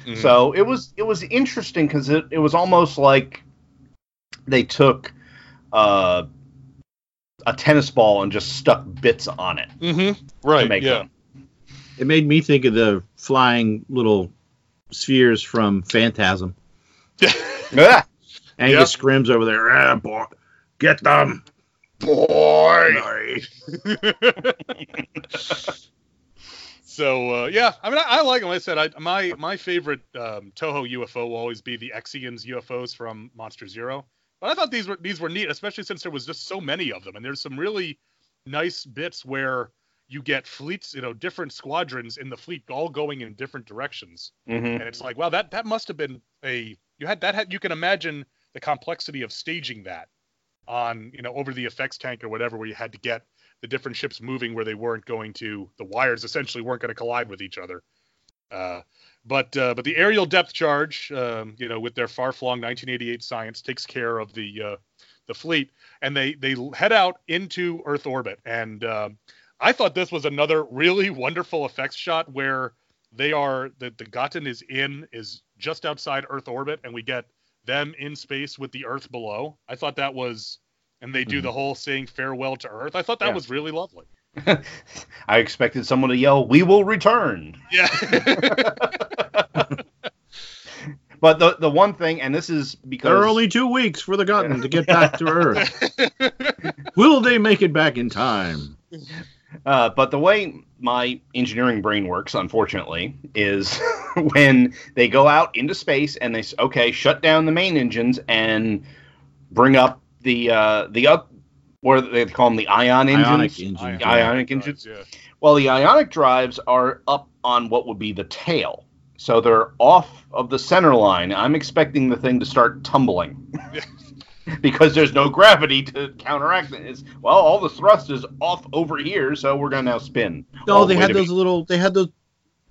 Mhm. So it was it was interesting because it, it was almost like they took uh, a tennis ball and just stuck bits on it Mm-hmm. Right. yeah. them. It made me think of the flying little spheres from Phantasm. Ah, Angus Scrimm's over there. Ah, boy, get them. boy. so uh, yeah, I mean, I, I like them. Like I said, I, my my favorite um, Toho UFO will always be the Exians UFOs from Monster Zero. But I thought these were these were neat, especially since there was just so many of them, and there's some really nice bits where you get fleets, you know, different squadrons in the fleet all going in different directions. Mhm. and it's like wow that that must have been a you had that had you can imagine the complexity of staging that on you know over the effects tank or whatever where you had to get the different ships moving where they weren't going to the wires essentially weren't going to collide with each other. Uh, but uh, but the aerial depth charge, um, you know, with their far-flung 1988 science, takes care of the uh, the fleet, and they they head out into Earth orbit. And um I thought this was another really wonderful effects shot where they are the the Gotten is in is just outside Earth orbit, and we get them in space with the Earth below. I thought that was, and they do Mhm. the whole saying farewell to Earth. I thought that Yeah. was really lovely. I expected someone to yell, "We will return." Yeah. But the the one thing, and this is because There are only two weeks for the Gotten to get back to Earth. Will they make it back in time? Uh, but the way my engineering brain works, unfortunately, is when they go out into space and they s- okay shut down the main engines and bring up the uh, the up what do they call them the ion engines. Ionic engines. Ionic engines. Yeah. Well, the ionic drives are up on what would be the tail, so they're off of the center line. I'm expecting the thing to start tumbling. because there's no gravity to counteract it. It's, well, all the thrust is off over here, so we're gonna now spin. No, Oh, they wait had those minute. little. They had those.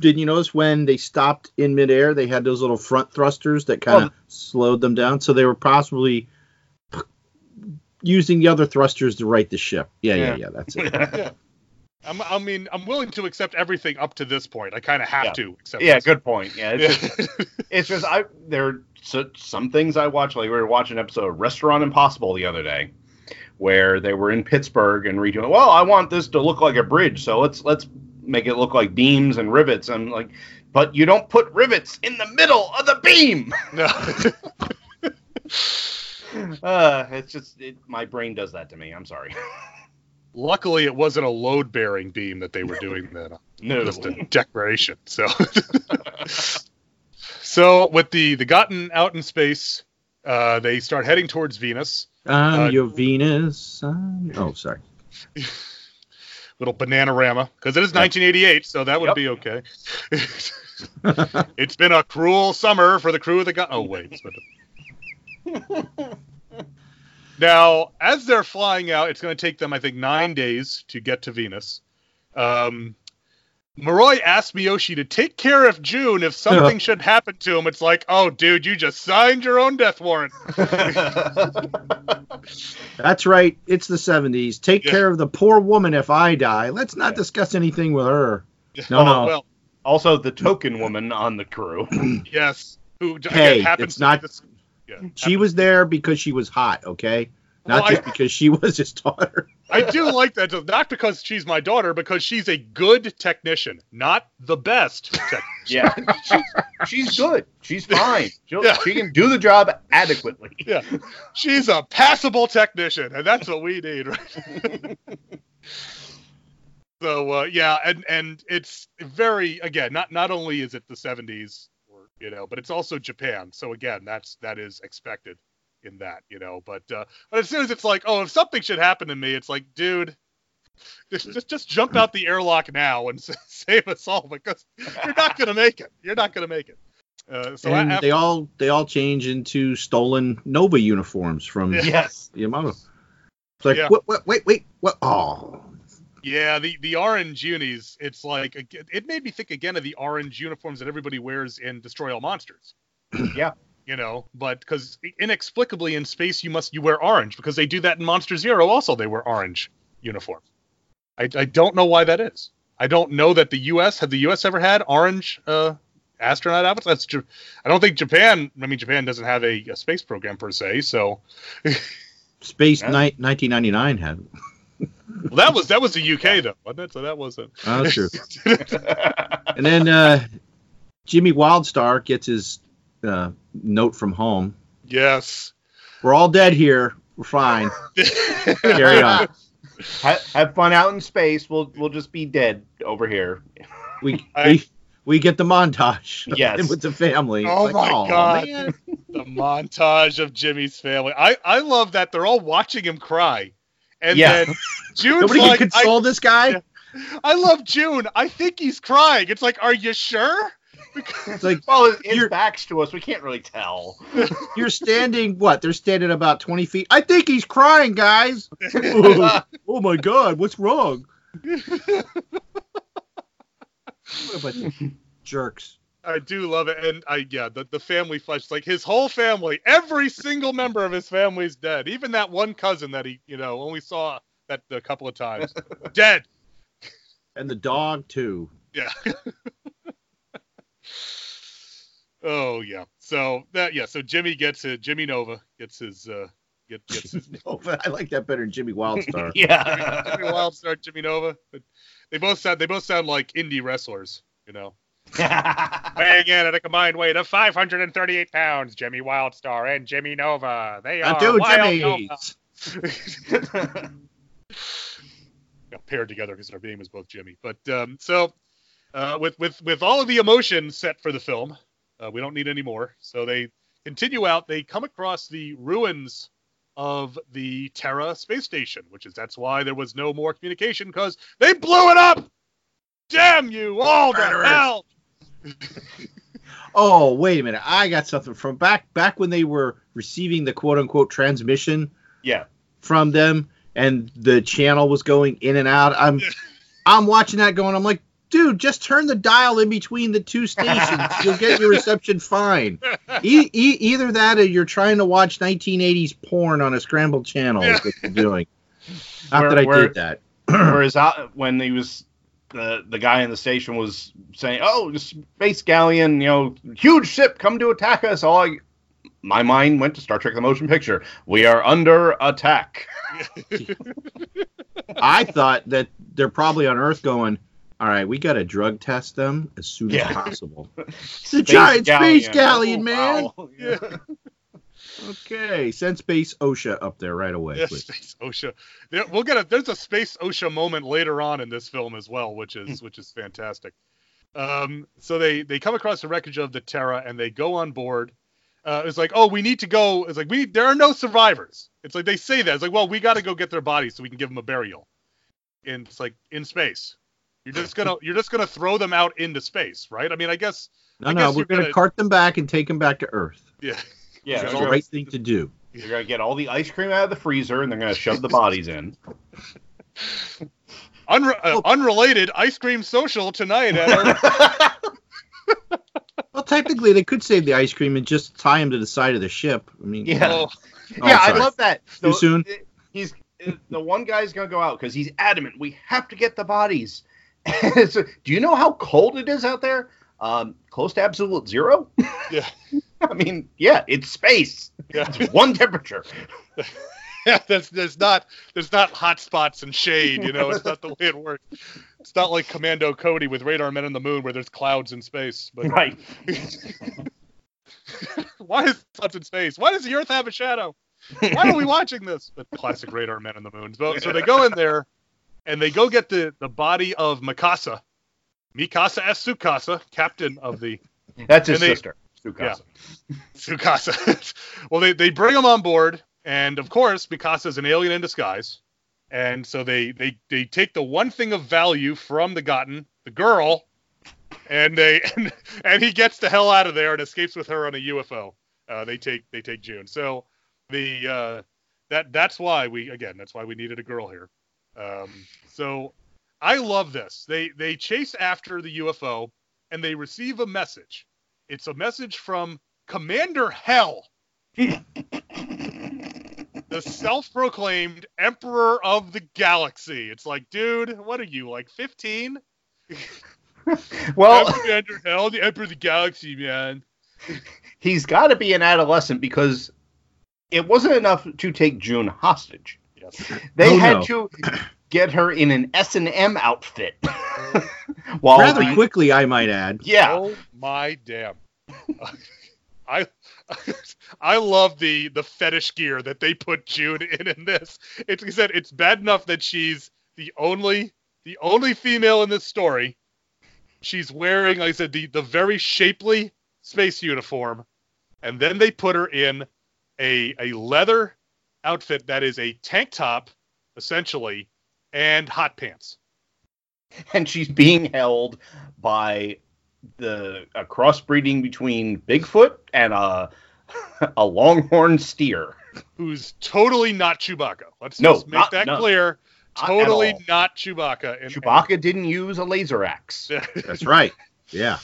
Did you notice when they stopped in midair? They had those little front thrusters that kind of Oh. slowed them down. So they were possibly using the other thrusters to right the ship. Yeah, yeah, Yeah. yeah. that's it. I'm, I mean, I'm willing to accept everything up to this point. I kind of have Yeah. to accept. yeah, this. good point. Yeah, it's just, it's just I there are so, some things I watch. Like we were watching an episode of Restaurant Impossible the other day, where they were in Pittsburgh and redoing. Well, I want this to look like a bridge, so let's let's make it look like beams and rivets. I'm like, but you don't put rivets in the middle of the beam. no. Uh, it's just it, my brain does that to me. I'm sorry. Luckily, it wasn't a load-bearing beam that they were doing then. No. Just a decoration. So, so with the the Gotten out in space, uh, they start heading towards Venus. I'm Uh, your Venus. I'm... Oh, sorry. Little Bananarama, because it is 1988, so that would Yep. be okay. it's been a cruel summer for the crew of the gun. Oh wait. It's been- now, as they're flying out, it's going to take them, I think, nine days to get to Venus. Um, Murai asked Miyoshi to take care of June if something should happen to him. It's like, oh, dude, you just signed your own death warrant. That's right. It's the 70s. Take Yeah. care of the poor woman if I die. Let's not discuss anything with her. No, Oh, no. Well, also, the token woman on the crew. yes. Who again, Hey, happens it's to not- be this- yeah, She was there because she was hot, okay? Not Well, just because she was his daughter. I do like that, not because she's my daughter, because she's a good technician, not the best technician. Yeah, she's, she's good. She's fine. She'll, Yeah. She can do the job adequately. Yeah, she's a passable technician, and that's what we need, right? so uh, yeah, and and it's very again, not not only is it the '70s, or you know, but it's also Japan. So again, that's that is expected in that, you know. But uh, but as soon as it's like, oh, if something should happen to me, it's like, dude. Just, just, just jump out the airlock now and save us all because you're not gonna make it. You're not gonna make it. Uh, so and after, they all they all change into stolen Nova uniforms from Yes. Yamato. It's like, Yeah. what, wait, wait, what? Oh, Yeah, the the orange unis. It's like it made me think again of the orange uniforms that everybody wears in Destroy All Monsters. Yeah. You know, but because inexplicably in space you must you wear orange because they do that in Monster Zero. Also, they wear orange uniforms. I I don't know why that is. I don't know that the U.S. had the U.S. ever had orange uh, astronaut outfits. That's Ja- I don't think Japan. I mean, Japan doesn't have a, a space program per se. So Space Yeah. Night 1999 had. Well, that was that was the UK though, wasn't it? So that wasn't. Oh, that's true. And then uh, Jimmy Wildstar gets his uh, note from home. yes. We're all dead here. We're fine. Carry on. have, have fun out in space. We'll we'll just be dead over here. We I- we, we get the montage. of Yes. with the family. Oh like, my "Aw, God. man." the montage of Jimmy's family. I, I love that they're all watching him cry. And Yeah. then June's Nobody like, can I, console this guy. Yeah. I love June. I think he's crying. It's like, are you sure? It's like Well, his back's to us. We can't really tell. you're standing. What? They're standing about 20 feet. I think he's crying, guys. oh, oh my God, what's wrong? What about the jerks? I do love it, and I yeah, the, the family flesh, like his whole family, every single member of his family's dead. Even that one cousin that he, you know, only saw that a couple of times, dead. And the dog too. Yeah. oh yeah. So that yeah. So Jimmy gets it. Jimmy Nova gets his uh get, gets his but I like that better than Jimmy Wildstar. yeah. Jimmy Wildstar, Jimmy Nova. But they both sound they both sound like indie wrestlers. You know. Weighing in at a combined weight of 538 pounds, Jimmy Wildstar and Jimmy Nova. They are Nova. Jimmy's. paired together because their name is both Jimmy. But um, so uh, with with with all of the emotion set for the film, uh, we don't need any more. So they continue out. They come across the ruins of the Terra space station, which is that's why there was no more communication because they blew it up. Damn you all to Murderers. hell! Oh, wait a minute. I got something from back back when they were receiving the quote unquote transmission yeah. from them and the channel was going in and out. I'm I'm watching that going, I'm like, dude, just turn the dial in between the two stations. You'll get your reception fine. E- e- either that or you're trying to watch 1980s porn on a scrambled channel is what you're doing. Not Where- that I where- did that. Whereas out, when he was the the guy in the station was saying, "Oh, space galleon, you know, huge ship come to attack us," all I, my mind went to Star Trek: The Motion Picture. We are under attack. I thought that they're probably on Earth going, all right, we got to drug test them as soon Yeah. as possible. The giant space galleon, man. Oh, wow. Yeah. Okay, send Space OSHA up there right away. Yeah, please. space OSHA. There, we'll get a there's a space OSHA moment later on in this film as well, which is which is fantastic. Um, so they they come across the wreckage of the Terra and they go on board. Uh, it's like, oh, we need to go. It's like we there are no survivors. It's like they say that. It's like, well, we got to go get their bodies so we can give them a burial. And it's like in space. You're just gonna you're just gonna throw them out into space, right? I mean, I guess No, I no, guess we're to gonna- cart them back and take them back to Earth. yeah. Yeah, That's Yeah, the all right thing to do. They're gonna get all the ice cream out of the freezer and they're gonna shove the bodies in. Unre- uh, unrelated ice cream social tonight at our Well, technically, they could save the ice cream and just tie them to the side of the ship. I mean, Yeah. Oh, Oh, yeah, I love that. Too soon? He's the one guy's gonna go out because he's adamant. We have to get the bodies. So, do you know how cold it is out there? Um, close to absolute zero. yeah. I mean, yeah, it's space. Yeah. It's one temperature. yeah, there's there's not there's not hot spots and shade, you know, it's not the way it works. It's not like Commando Cody with Radar Men on the Moon where there's clouds in space. But Right. why is clouds in space? Why does the Earth have a shadow? Why are we watching this? The classic Radar Men on the Moon. So, so they go in there and they go get the, the body of Mikasa. Mikasa S. Sukasa, captain of the That's his they- sister, Sukasa. Tsukasa. well, they, they bring him on board, and of course, Mikasa is an alien in disguise. And so they, they, they take the one thing of value from the Gotten, the girl, and they and, and he gets the hell out of there and escapes with her on a UFO. Uh, they take they take June. So the uh, that that's why we again that's why we needed a girl here. Um, so I love this. They they chase after the UFO and they receive a message. It's a message from Commander Hell, the self-proclaimed Emperor of the Galaxy. It's like, dude, what are you like 15? Well, Commander Hell, the Emperor of the Galaxy, man. he's got to be an adolescent because it wasn't enough to take June hostage. Yes. They Oh, had no. to get her in an S and M outfit. While rather the- quickly, I might add. Yeah. Oh my damn. I I love the the fetish gear that they put June in in this. It's like I said, it's bad enough that she's the only the only female in this story. She's wearing, like I said, the the very shapely space uniform, and then they put her in a a leather outfit that is a tank top, essentially, and hot pants. and she's being held by the a crossbreeding between Bigfoot and a a longhorn steer. Who's totally not Chewbacca. Let's No, just make not- that no. clear. Not Totally all. not Chewbacca. And- Chewbacca didn't use a laser axe. That's right. Yeah.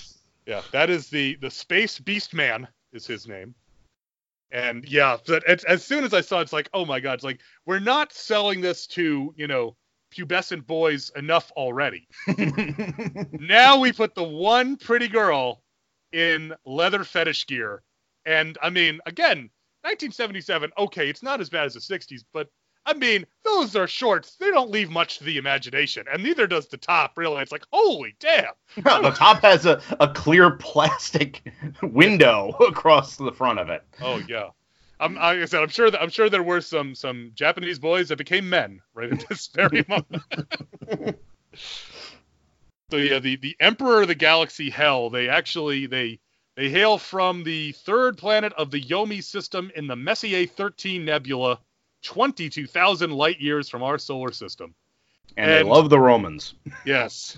Yeah, that is the the Space Beast Man is his name. And yeah, but as, as soon as I saw it, it's like, oh my god, it's like we're not selling this to you know pubescent boys enough already. now we put the one pretty girl in leather fetish gear, and I mean, again, 1977. Okay, it's not as bad as the 60s, but I mean, those are shorts. They don't leave much to the imagination, and neither does the top. Really, it's like, holy damn. No, the top has a, a clear plastic window across the front of it. Oh yeah. I'm, like I said, I'm sure that I'm sure there were some some Japanese boys that became men right at this very moment. so yeah, the the Emperor of the Galaxy Hell. They actually they they hail from the third planet of the Yomi system in the Messier 13 Nebula, 22,000 light years from our solar system. And, they love the Romans. Yes.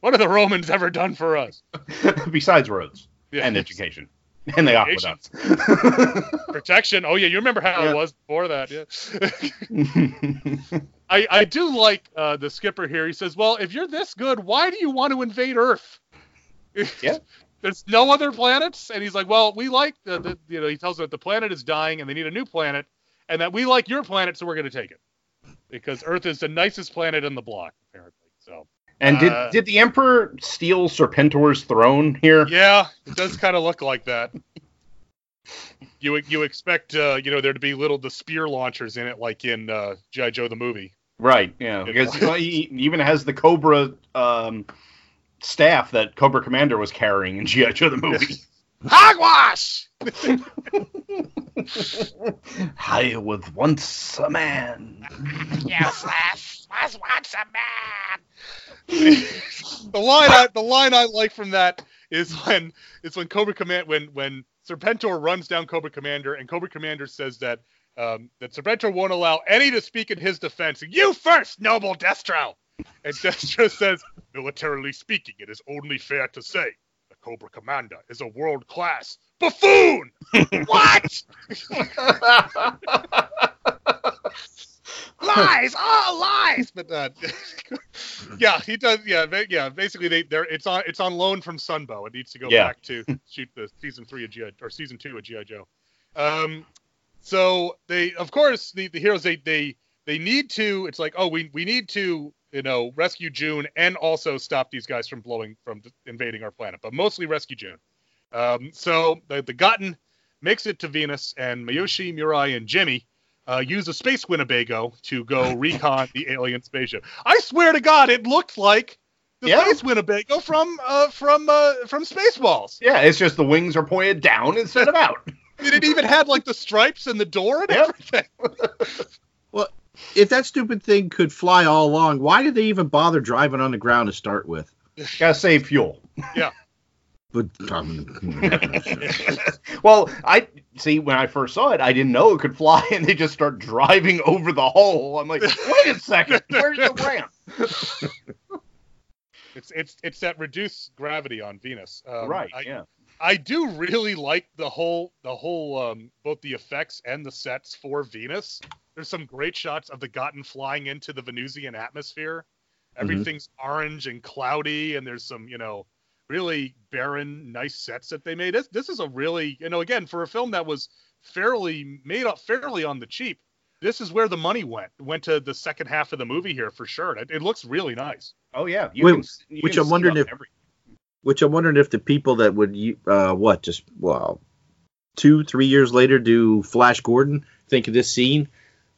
what have the Romans ever done for us? Besides roads and education. And the aqueducts. Protection. Oh yeah, you remember how Yeah. it was before that? Yeah. I, I do like uh, the skipper here. He says, "Well, if you're this good, why do you want to invade Earth? Yeah. There's no other planets." And he's like, "Well, we like the, the you know." He tells them that the planet is dying and they need a new planet, and that we like your planet, so we're going to take it because Earth is the nicest planet in the block, apparently. So and did Uh, did the Emperor steal Serpentor's throne here? yeah, it does kind of look like that. You you expect uh, you know there to be little the spear launchers in it, like in uh, GI Joe the movie. Right, yeah. Yeah. Because he he even has the Cobra um, staff that Cobra Commander was carrying in G.I. Joe the movie. Hogwash! I was once a man. Yes, was was once a man. The line I the line I like from that is when is when Cobra Command when when Serpentor runs down Cobra Commander and Cobra Commander says that um, that Serpentor won't allow any to speak in his defense. You first, noble Destro. And Destro says, militarily speaking, it is only fair to say the Cobra Commander is a world class buffoon. what? lies, all lies. But uh, yeah, he does. Yeah, ba- yeah. Basically, they they're it's on it's on loan from Sunbow. It needs to go Yeah. back to shoot the season three of GI or season two of GI Joe. Um, so they of course the the heroes they they they need to. It's like oh we we need to you know rescue June and also stop these guys from blowing from invading our planet, but mostly rescue June. Um, so the the Gotten makes it to Venus, and Miyoshi, Murai, and Jimmy uh, use a space Winnebago to go recon the alien spaceship. I swear to God, it looked like the Yeah. space Winnebago from uh, from uh, from Spaceballs. yeah, it's just the wings are pointed down instead of out. It even had like the stripes and the door and Yep. everything. Well, if that stupid thing could fly all along, why did they even bother driving on the ground to start with? Gotta save fuel. But um, well, I see when I first saw it, I didn't know it could fly, and they just start driving over the hole. I'm like, wait a second, where's the ramp? It's it's it's that reduced gravity on Venus. Um, right, I, yeah. I do really like the whole the whole um, both the effects and the sets for Venus. There's some great shots of the Gotten flying into the Venusian atmosphere. Everything's orange and cloudy, and there's some you know really barren, nice sets that they made. This this is a really you know again for a film that was fairly made up fairly on the cheap. This is where the money went. Went to the second half of the movie here for sure. It, it looks really nice. Oh yeah. You Wait, can, you which can I'm wondering if- every- which I'm wondering if the people that would u- uh what just well two three years later do Flash Gordon think of this scene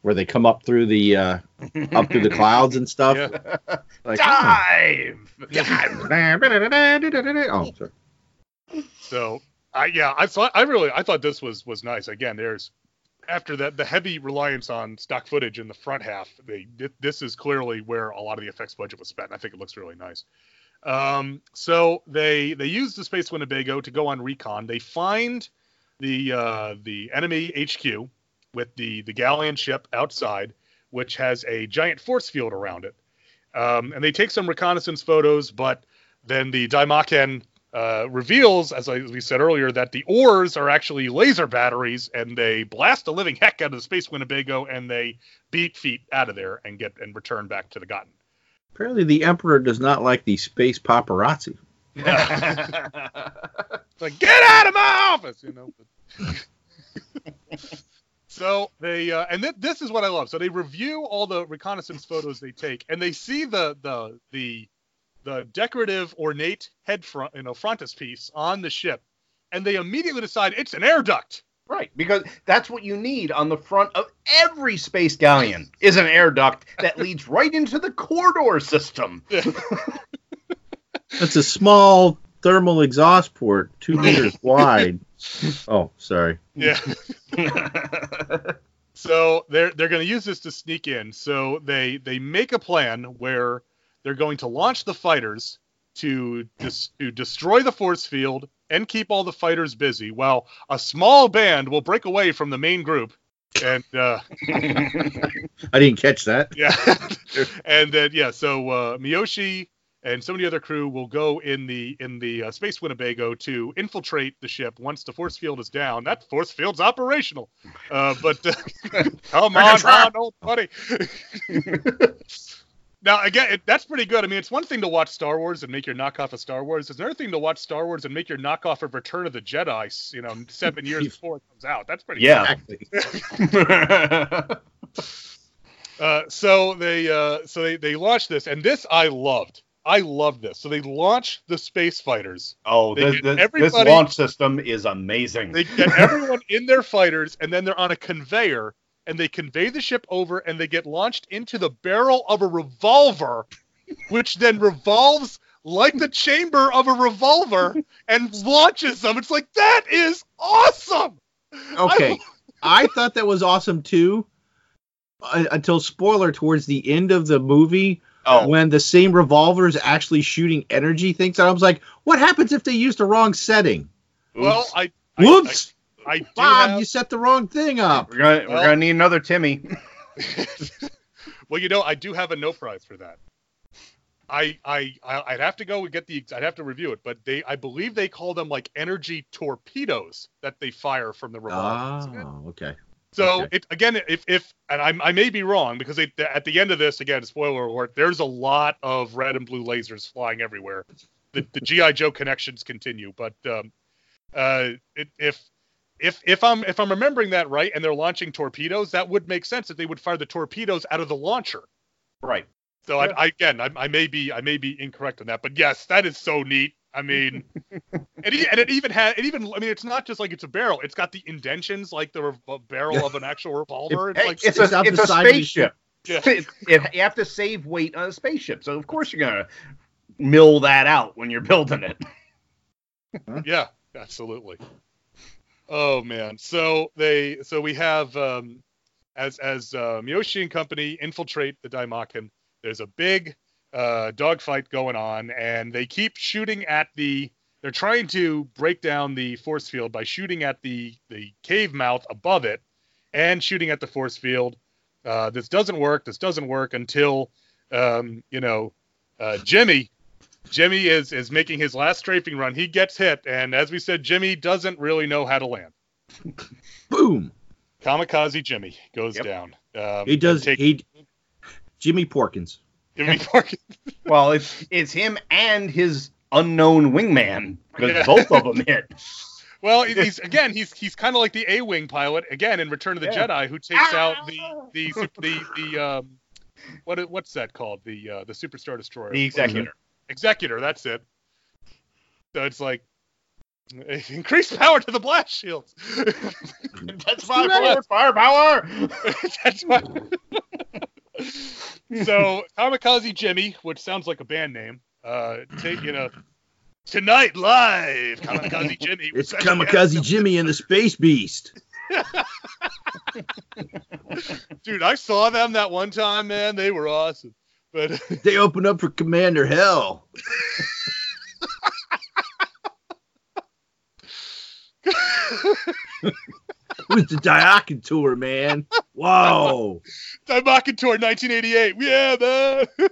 where they come up through the uh up through the clouds and stuff. Yeah. Like, oh. dive. oh, sorry. So I yeah, I thought I really I thought this was was nice. Again, there's after that the heavy reliance on stock footage in the front half. They this is clearly where a lot of the effects budget was spent. I think it looks really nice. Um, so they they use the space Winnebago to go on recon. They find the uh, the enemy HQ with the the galleon ship outside, which has a giant force field around it. Um, and they take some reconnaissance photos, but then the Daimakan uh, reveals, as, I, as we said earlier, that the ores are actually laser batteries, and they blast the living heck out of the space Winnebago, and they beat feet out of there and get and return back to the Gotten. Apparently, the Emperor does not like the space paparazzi. It's like get out of my office, you know. so they uh, and th- this is what I love. So they review all the reconnaissance photos they take, and they see the the the the decorative ornate head front, you know, frontispiece on the ship, and they immediately decide it's an air duct. Right, because that's what you need on the front of every space galleon is an air duct that leads right into the corridor system. That's a small thermal exhaust port, two meters wide. Oh, sorry. Yeah. so they're they're going to use this to sneak in. So they they make a plan where they're going to launch the fighters to dis- to destroy the force field and keep all the fighters busy, while a small band will break away from the main group. And uh, I didn't catch that. yeah, and then yeah, so uh, Miyoshi and some of the other crew will go in the in the uh, space Winnebago to infiltrate the ship once the force field is down. That force field's operational, uh, but uh, come on, trap. on, old buddy. now again, it, that's pretty good. I mean, it's one thing to watch Star Wars and make your knockoff of Star Wars. It's another thing to watch Star Wars and make your knockoff of Return of the Jedi. You know, seven years before it comes out. That's pretty. Yeah. Exactly. Uh, so they uh, so they they launched this, and this I loved. I love this. So they launch the space fighters. oh, They this, this, this launch system is amazing. They get everyone in their fighters, and then they're on a conveyor, and they convey the ship over, and they get launched into the barrel of a revolver, which then revolves like the chamber of a revolver and launches them. It's like that is awesome. Okay. I thought that was awesome too. uh, Until spoiler towards the end of the movie, oh, when the same revolver is actually shooting energy things, and I was like, "What happens if they used the wrong setting?" Well, oops. I, I Whoops, I, I do Bob, have- you set the wrong thing up. we're gonna well- we're gonna need another Timmy. well, you know, I do have a no prize for that. I, I, I- I'd have to go and get the, I'd have to review it, but they, I believe they call them like energy torpedoes that they fire from the revolver. Oh, okay. So okay. it again, if, if, and I, I may be wrong because they, at the end of this, again, spoiler alert, there's a lot of red and blue lasers flying everywhere. The, the GI Joe connections continue, but um, uh, it, if if if I'm if I'm remembering that right, and they're launching torpedoes, that would make sense that they would fire the torpedoes out of the launcher. Right. So Yeah. I, I again, I, I may be I may be incorrect on that, but yes, that is so neat. I mean, and, it, and it even had it even I mean it's not just like it's a barrel; it's got the indentions like the rev- barrel of an actual revolver. It's like it's it's a it's a side of the spaceship. Yeah. It- it- you have to save weight on a spaceship, so of course you're gonna mill that out when you're building it. yeah, absolutely. Oh man, so they so we have um, as as uh, Miyoshi and company infiltrate the Daimakan. There's a big uh, dogfight going on, and they keep shooting at the. They're trying to break down the force field by shooting at the the cave mouth above it, and shooting at the force field. Uh, this doesn't work. This doesn't work until um, you know uh, Jimmy. Jimmy is is making his last strafing run. He gets hit, and as we said, Jimmy doesn't really know how to land. Boom. Kamikaze Jimmy goes Yep. down. Um, He does. Take, He. Jimmy Porkins. Jimmy Park- Well, it's it's him and his unknown wingman because Yeah. both of them hit. Well, he's again, he's he's kind of like the A-wing pilot again in Return of the Yeah. Jedi, who takes out the the the the um, what what's that called? The uh, the Superstar Destroyer. The executor. Executor. That's it. So it's like increase power to the blast shields. That's firepower, firepower. That's why. So Kamikaze Jimmy, which sounds like a band name, uh, take you know tonight live Kamikaze Jimmy. It's Kamikaze Jimmy and the Space Beast. Dude, I saw them that one time, man. They were awesome. But They opened up for Commander Hell. With the Daimakan tour, man. Whoa. Daimakan Tour 1988. Yeah, man.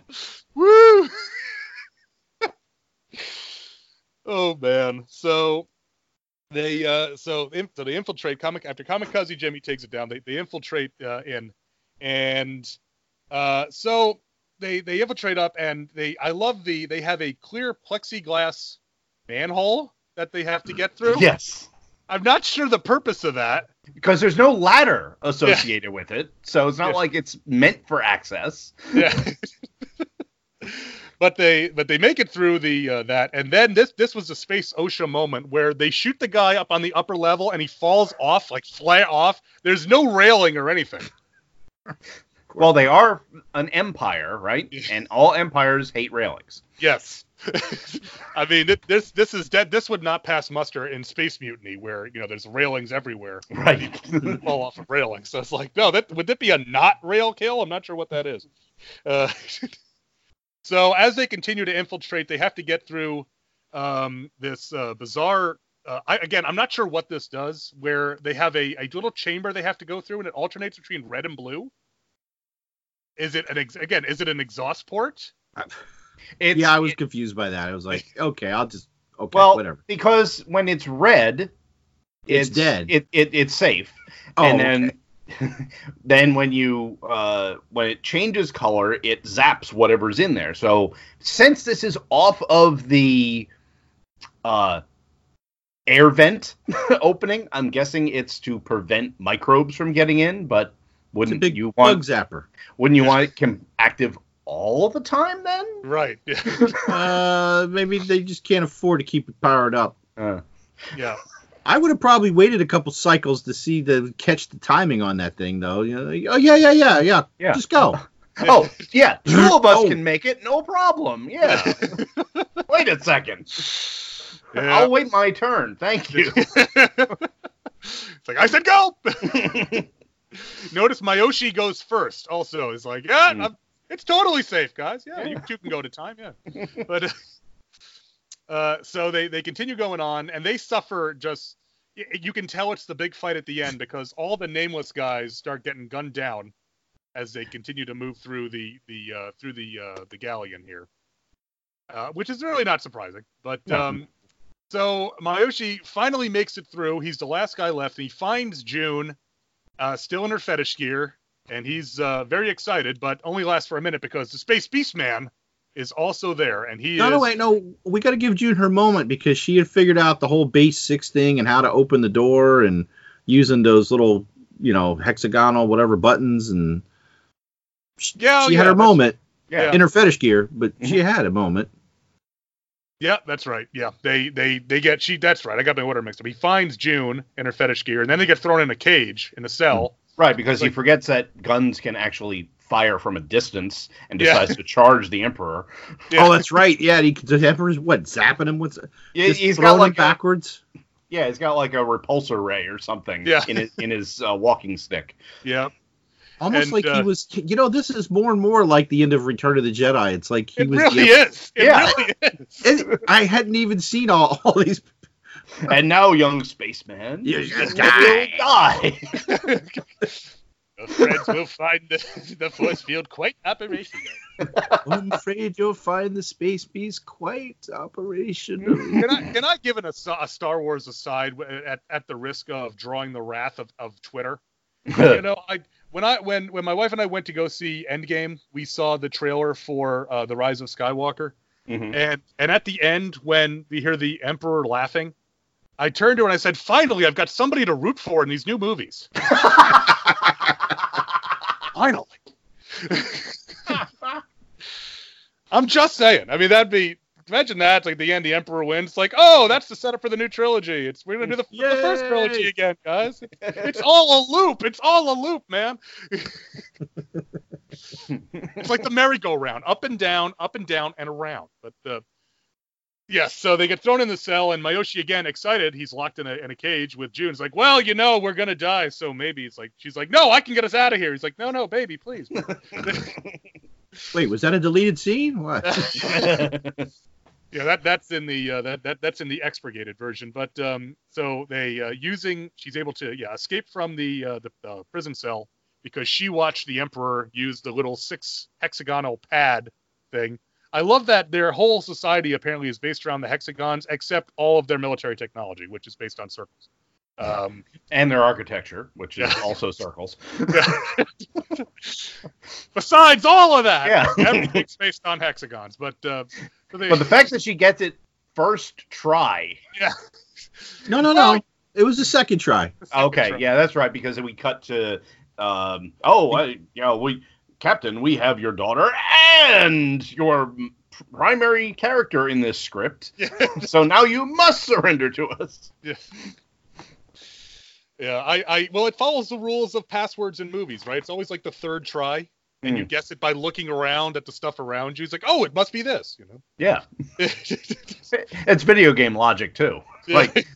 Woo. Oh man. So they uh so in, so they infiltrate comic after Kamikaze Jimmy takes it down. They they infiltrate uh, in and uh so they they infiltrate up and they I love the they have a clear plexiglass manhole that they have to get through. Yes. I'm not sure the purpose of that. Because there's no ladder associated with it, so it's not Yeah. like it's meant for access. Yeah. but they but they make it through the uh, that and then this this was a space OSHA moment where they shoot the guy up on the upper level and he falls off like flat off. There's no railing or anything. Well, they are an empire, right? And all empires hate railings. Yes. I mean this this is dead this would not pass muster in Space Mutiny where you know there's railings everywhere. Right. fall off of railing. So it's like, no, that would that be a not rail kill? I'm not sure what that is. Uh, so as they continue to infiltrate, they have to get through um, this uh, bizarre. Uh, I, again, I'm not sure what this does. Where they have a, a little chamber they have to go through, and it alternates between red and blue. Is it an ex- again? Is it an exhaust port? It's, yeah, I was confused by that. I was like, okay, I'll just okay, well whatever. because when it's red, It's dead. It, it it's safe. Oh, and then then when you uh, when it changes color, it zaps whatever's in there. So since this is off of the uh, air vent opening, I'm guessing it's to prevent microbes from getting in. But it's a wouldn't big you bug want zapper. wouldn't you want it com- active all the time then? Right. Uh, maybe they just can't afford to keep it powered up. Uh, yeah. I would have probably waited a couple cycles to see the catch the timing on that thing, though. You know, like, oh yeah, yeah, yeah, yeah. Yeah. Just go. oh yeah, two of us Oh. can make it, no problem. Yeah. Wait a second. Yeah. I'll wait my turn. Thank you. it's like I said, go. Notice Miyoshi goes first. Also, is like, yeah, Mm. I'm, it's totally safe, guys. Yeah, you Yeah. two can go to time. Yeah, but uh, so they they continue going on, and they suffer. Just you can tell it's the big fight at the end because all the nameless guys start getting gunned down as they continue to move through the the uh, through the uh, the galleon here, uh, which is really not surprising. But No. um, so Miyoshi finally makes it through. He's the last guy left, and he finds June uh, still in her fetish gear, and he's uh, very excited, but only lasts for a minute because the Space Beast Man is also there, and he No, is. no, wait, no. We got to give June her moment because she had figured out the whole base six thing and how to open the door and using those little, you know, hexagonal whatever buttons and she, Yeah, she yeah, had her that's- moment Yeah. in her fetish gear, but she had a moment. Yeah, that's right. Yeah, they they they get she. That's right. I got my order mixed up. He finds June in her fetish gear, and then they get thrown in a cage in a cell. right, because he forgets that guns can actually fire from a distance and Yeah. decides to charge the emperor. Yeah. Oh, that's right. Yeah, he, the emperor's what zapping him? What's Yeah, just he's got throwing him like a, backwards? yeah, he's got like a repulsor ray or something Yeah. in his in his uh, walking stick. Yeah, Almost and, like he uh, was. You know, this is more and more like the end of Return of the Jedi. It's like he it was. really the- is. It Yeah. really is. it- I hadn't even seen all, all these. And now, young spaceman, You you just will die. die. Your friends will find the, the force field quite operational. I'm afraid you'll find the space beast quite operational. Can I can I give it a, a Star Wars aside at, at the risk of drawing the wrath of, of Twitter? you know, I when I when when my wife and I went to go see Endgame, we saw the trailer for uh, the Rise of Skywalker, Mhm. and and at the end when we hear the Emperor laughing, I turned to her and I said, "Finally, I've got somebody to root for in these new movies." Finally. I'm just saying. I mean, that'd be imagine that. It's like the end, the Emperor wins. It's like, oh, that's the setup for the new trilogy. It's we're gonna do the, the first trilogy again, guys. It's all a loop. It's all a loop, man. it's like the merry-go-round, up and down, up and down, and around. But uh, yes, so they get thrown in the cell, and Miyoshi again excited. He's locked in a in a cage with June. He's like, well, you know, we're gonna die, so maybe it's like she's like, no, I can get us out of here. He's like, no, no, baby, please. Wait, was that a deleted scene? What? Yeah, that that's in the uh, that that that's in the expurgated version. But um, so they uh, using she's able to yeah escape from the uh, the uh, prison cell because she watched the emperor use the little six hexagonal pad thing I love that their whole society apparently is based around the hexagons, except all of their military technology, which is based on circles. Um, and their architecture, which is Yeah. also circles. besides all of that, Yeah. everything's based on hexagons. But uh, so they- But the fact that she gets it first try. Yeah. No, no, Well- no. It was the second try. Okay, yeah, that's right. Because we cut to, um, oh, I, you know, we, Captain, we have your daughter and your primary character in this script. so now you must surrender to us. Yeah. Yeah, I, I, well, it follows the rules of passwords in movies, right? It's always like the third try, and you Mm. guess it by looking around at the stuff around you. It's like, oh, it must be this, you know? Yeah, it's video game logic too. Like,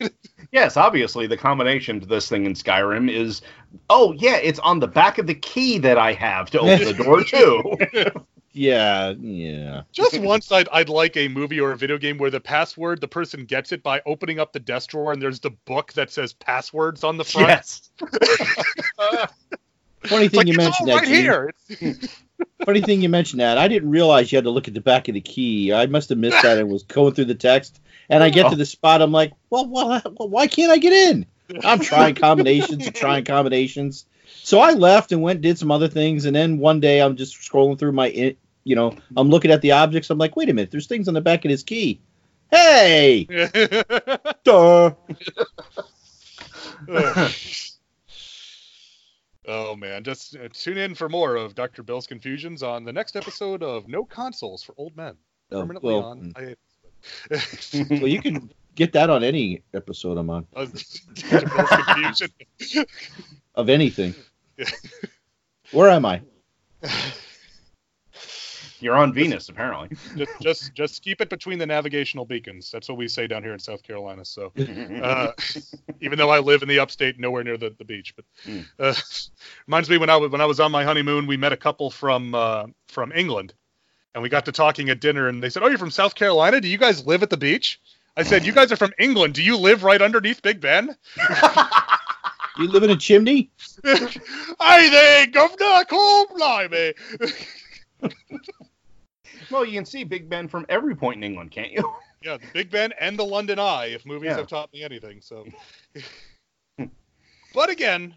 yes, obviously the combination to this thing in Skyrim is, oh yeah, it's on the back of the key that I have to open the door too. Yeah, yeah. just once, I'd, I'd like a movie or a video game where the password, the person gets it by opening up the desk drawer, and there's the book that says passwords on the front. yes. Funny thing like, you mentioned all that. right here. Funny thing you mentioned that. I didn't realize you had to look at the back of the key. I must have missed that and was going through the text. And I get to oh. the spot. I'm like, well, well, why can't I get in? I'm trying combinations and trying combinations. So I left and went and did some other things. And then one day I'm just scrolling through my, you know, I'm looking at the objects. I'm like, wait a minute, there's things on the back of his key. Hey, duh. oh man, just uh, tune in for more of Dr. Bill's confusions on the next episode of No Consoles for Old Men, Oh, permanently well, on. hiatus. well, you can get that on any episode I'm on Dr. Bill's confusion. of anything. Where am I? You're on Venus, apparently. just, just just keep it between the navigational beacons. That's what we say down here in South Carolina. So, uh, even though I live in the upstate, nowhere near the, the beach, but Mm. uh, reminds me when I was when I was on my honeymoon, we met a couple from uh, from England, and we got to talking at dinner, and they said, "Oh, you're from South Carolina? Do you guys live at the beach?" I said, "You guys are from England. Do you live right underneath Big Ben?" You live in a chimney? Aye, there, governor, come blimey. well, you can see Big Ben from every point in England, can't you? Yeah, the Big Ben and the London Eye, if movies Yeah. have taught me anything. So, but again,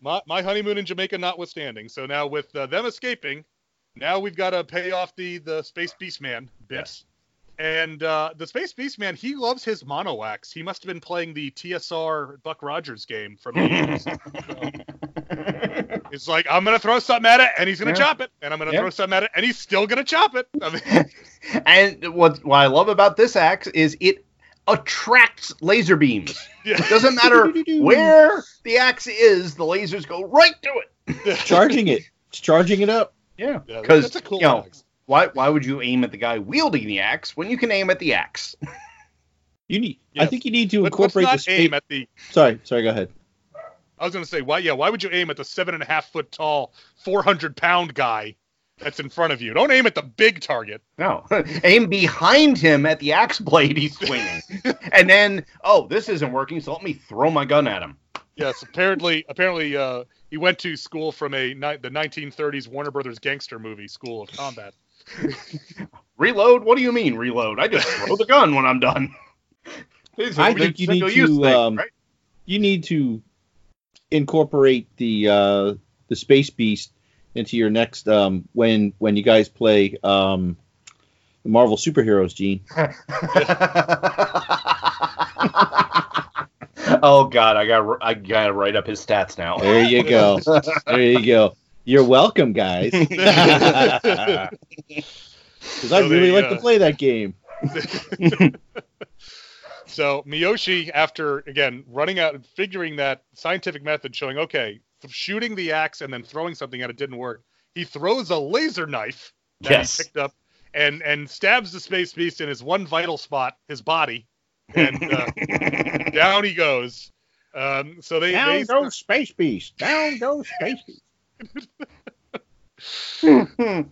my, my honeymoon in Jamaica notwithstanding. So now with uh, them escaping, now we've got to pay off the the Space Beast Man bit. Yes. And uh, the Space Beast Man, he loves his mono axe. He must have been playing the TSR Buck Rogers game from the 80s. It's like I'm gonna throw something at it, and he's gonna Yeah. chop it, and I'm gonna Yeah. throw something at it, and he's still gonna chop it. I mean, and what, what I love about this axe is it attracts laser beams. yeah. It doesn't matter where the axe is, the lasers go right to it. Charging it. It's charging it up. Yeah, Yeah, because that's a cool you know, axe. Why why would you aim at the guy wielding the axe when you can aim at the axe? You need. I think you need to Let- Let's incorporate the not aim at the. Sorry, sorry. Go ahead. I was gonna say why? Yeah, why would you aim at the seven and a half foot tall, four hundred pound guy that's in front of you? Don't aim at the big target. No, aim behind him at the axe blade he's swinging, and then oh this isn't working, so let me throw my gun at him. Yes, apparently, apparently, uh, he went to school from a ni- the 1930s Warner Brothers gangster movie School of Combat. Reload? What do you mean reload? I just throw the gun when I'm done. It's a I think you need to, thing, um, right? You need to incorporate the uh, the space beast into your next um, when when you guys play um, the Marvel superheroes, Gene. oh God, I got I got to write up his stats now. There you go. there you go. You're welcome, guys. Because I So really they, like uh, to play that game. So Miyoshi, after again running out and figuring that scientific method, showing okay, th- shooting the axe and then throwing something at it didn't work. He throws a laser knife that Yes. he picked up and and stabs the space beast in his one vital spot, his body, and uh, down he goes. Um, so they, they Down goes Space Beast. Down goes Space Beast.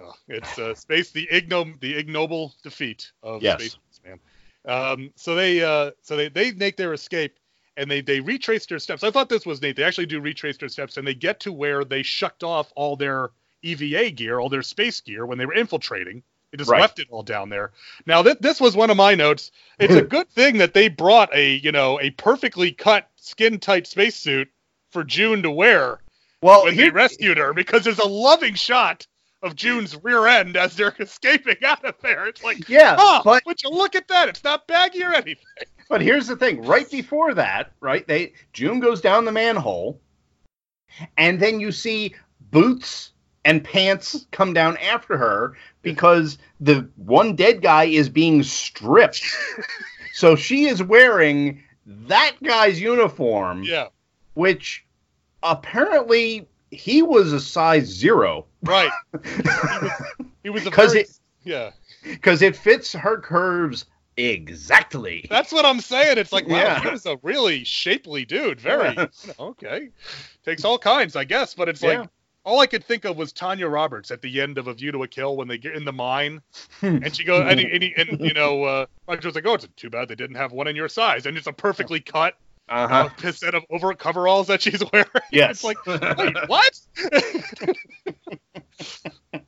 Oh, it's uh, space the ignom the ignoble defeat of Yes. space man. Um, so they uh, so they they make their escape and they they retrace their steps. I thought this was neat. They actually do retrace their steps and they get to where they shucked off all their EVA gear, all their space gear when they were infiltrating. They just Right. left it all down there. Now th- this was one of my notes. It's a good thing that they brought a you know a perfectly cut skin tight spacesuit for June to wear Well, when they rescued her because there's a loving shot of June's rear end as they're escaping out of there. It's like, yeah, oh, but would you look at that? It's not baggy or anything. But here's the thing: right before that, right, they June goes down the manhole, and then you see boots and pants come down after her because the one dead guy is being stripped. so she is wearing that guy's uniform, Yeah, which apparently he was a size zero right. He was, he was a 'Cause very, it- yeah. because it fits her curves exactly. That's what I'm saying. It's like, wow, Yeah. he was a really shapely dude. Very, Yeah. you know, okay. Takes all kinds, I guess. But it's Yeah. like, all I could think of was Tanya Roberts at the end of A View to a Kill when they get in the mine, and she goes, and, he- and, he- and you know, uh, Roger's like, oh, it's too bad they didn't have one in your size, and it's a perfectly cut Uh uh, set of over coveralls that she's wearing. Yes. It's like, wait, what?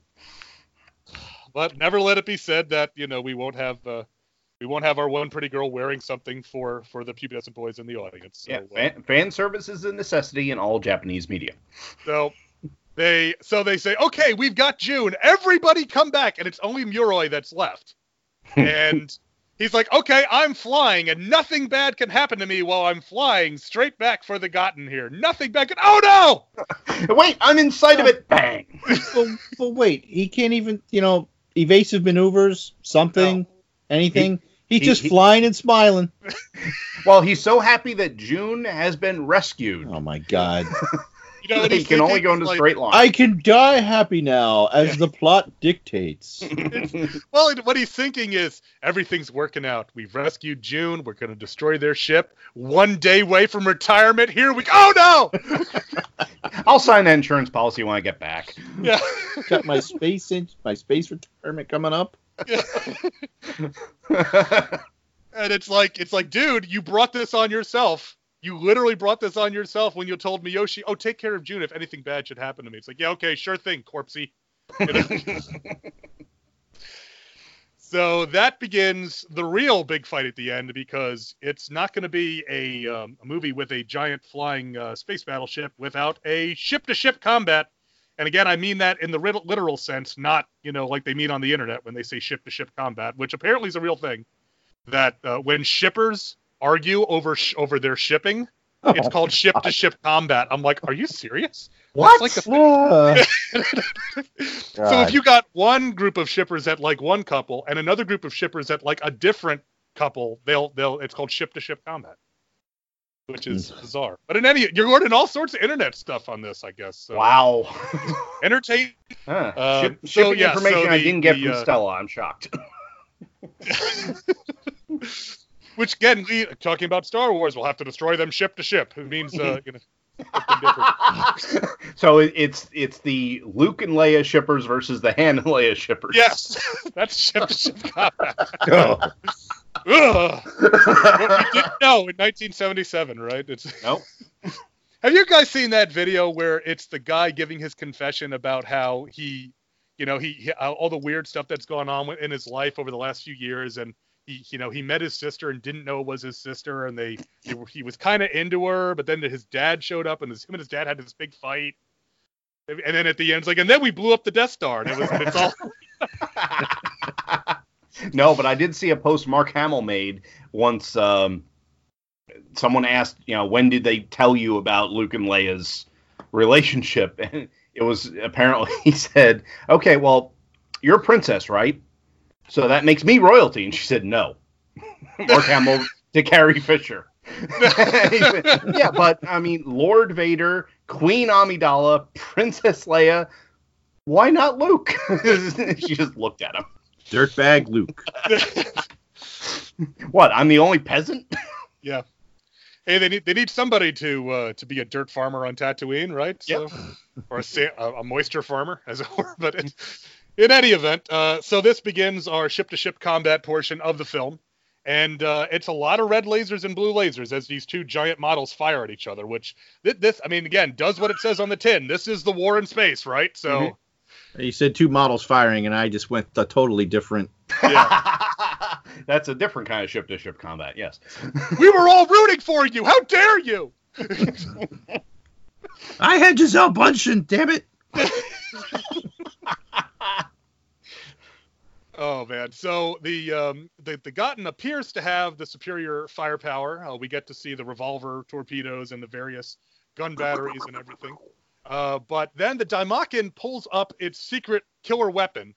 but never let it be said that you know we won't have uh, we won't have our one pretty girl wearing something for for the pubescent boys in the audience. So, yeah, uh, fan, fan service is a necessity in all Japanese media. so they so they say, okay, we've got June. Everybody come back, and it's only Muroi that's left. and he's like, okay, I'm flying, and nothing bad can happen to me while I'm flying straight back for the Gotten here. Nothing bad can. Oh no! Wait, I'm inside of it. Bang. but, but wait, he can't even, you know, evasive maneuvers, something, anything. He's he- just he- flying and smiling. Well, he's so happy that June has been rescued. Oh my god. You know, and he can only go into like, straight line. I can die happy now as the plot dictates. Well, what he's thinking is everything's working out. We've rescued June. We're going to destroy their ship. One day away from retirement. Here we go. Oh no! I'll sign that insurance policy when I get back. Yeah. Got my space in my space retirement coming up. and it's like it's like, dude, you brought this on yourself. You literally brought this on yourself when you told Miyoshi, "Oh, take care of June if anything bad should happen to me." It's like, yeah, okay, sure thing, corpsey. You know? so that begins the real big fight at the end because it's not going to be a, um, a movie with a giant flying uh, space battleship without a ship-to-ship combat. And again, I mean that in the literal sense, not you know like they mean on the internet when they say ship-to-ship combat, which apparently is a real thing. That uh, when shippers argue over sh- over their shipping, it's called ship-to-ship combat. I'm like, are you serious? what? Like so if you got one group of shippers that like one couple and another group of shippers that like a different couple, they'll they'll it's called ship to ship combat, which is bizarre. But in any, you're learning all sorts of internet stuff on this, I guess. So wow. entertain. Huh. Um, Ship, so, shipping yeah, information so I didn't get the, from uh, Stella. I'm shocked. Which again, we talking about Star Wars, we'll have to destroy them ship to ship. It means uh, you know. so it's it's the Luke and Leia shippers versus the Han and Leia shippers. Yes, that's ship to ship combat. Oh. Ugh. what we didn't know in 1977, right? It's Nope. Have you guys seen that video where it's the guy giving his confession about how he, you know, he, he uh, all the weird stuff that's gone on in his life over the last few years, and he, you know, he met his sister and didn't know it was his sister, and they, they were, he was kind of into her, but then his dad showed up, and his, him and his dad had this big fight, and then at the end, it's like, and then we blew up the Death Star, and it was, it's all, no, but I did see a post Mark Hamill made once. Um, someone asked, you know, when did they tell you about Luke and Leia's relationship? And it was apparently he said, "Okay, well, you're a princess, right? So that makes me royalty." And she said, "No." Mark Hamill to Carrie Fisher. yeah, but I mean, Lord Vader, Queen Amidala, Princess Leia. Why not Luke? she just looked at him. Dirtbag Luke. What? I'm the only peasant? yeah. Hey, they need they need somebody to uh, to be a dirt farmer on Tatooine, right? So, or a, sa- a, a moisture farmer, as it were. But in, in any event, uh, so this begins our ship-to-ship combat portion of the film, and uh, it's a lot of red lasers and blue lasers as these two giant models fire at each other. Which thi- this, I mean, again, does what it says on the tin. This is the war in space, right? So. Mhm. You said two models firing, and I just went a totally different. That's a different kind of ship to ship combat. Yes. we were all rooting for you. How dare you? I had Gisele Bündchen, damn it! Oh man! So the um, the the Gotten appears to have the superior firepower. Uh, we get to see the revolver torpedoes and the various gun batteries and everything. Uh, but then the Daimakan pulls up its secret killer weapon,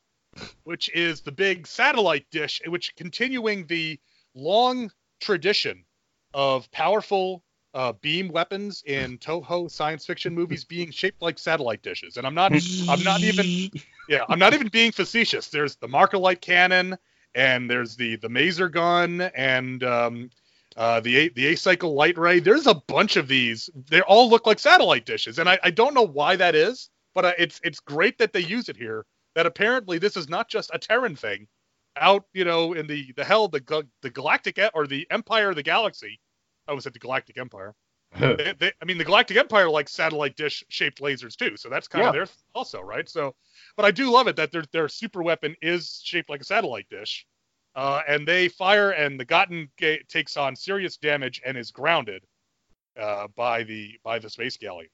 which is the big satellite dish, which continuing the long tradition of powerful uh, beam weapons in Toho science fiction movies being shaped like satellite dishes. And I'm not I'm not even yeah, I'm not even being facetious. There's the Markalite cannon, and there's the the Maser gun, and um, uh, the the acycle light ray. There's a bunch of these. They all look like satellite dishes, and I, I don't know why that is, but uh, it's it's great that they use it here. That apparently this is not just a Terran thing, out you know in the the hell the the galactic or the Empire of the Galaxy. I was at the Galactic Empire. they, they, I mean, the Galactic Empire likes satellite dish shaped lasers too, so that's kind of Yeah. theirs also, right? So, but I do love it that their their super weapon is shaped like a satellite dish, uh, and they fire, and the Gotten ga- takes on serious damage and is grounded uh, by the by the space galley.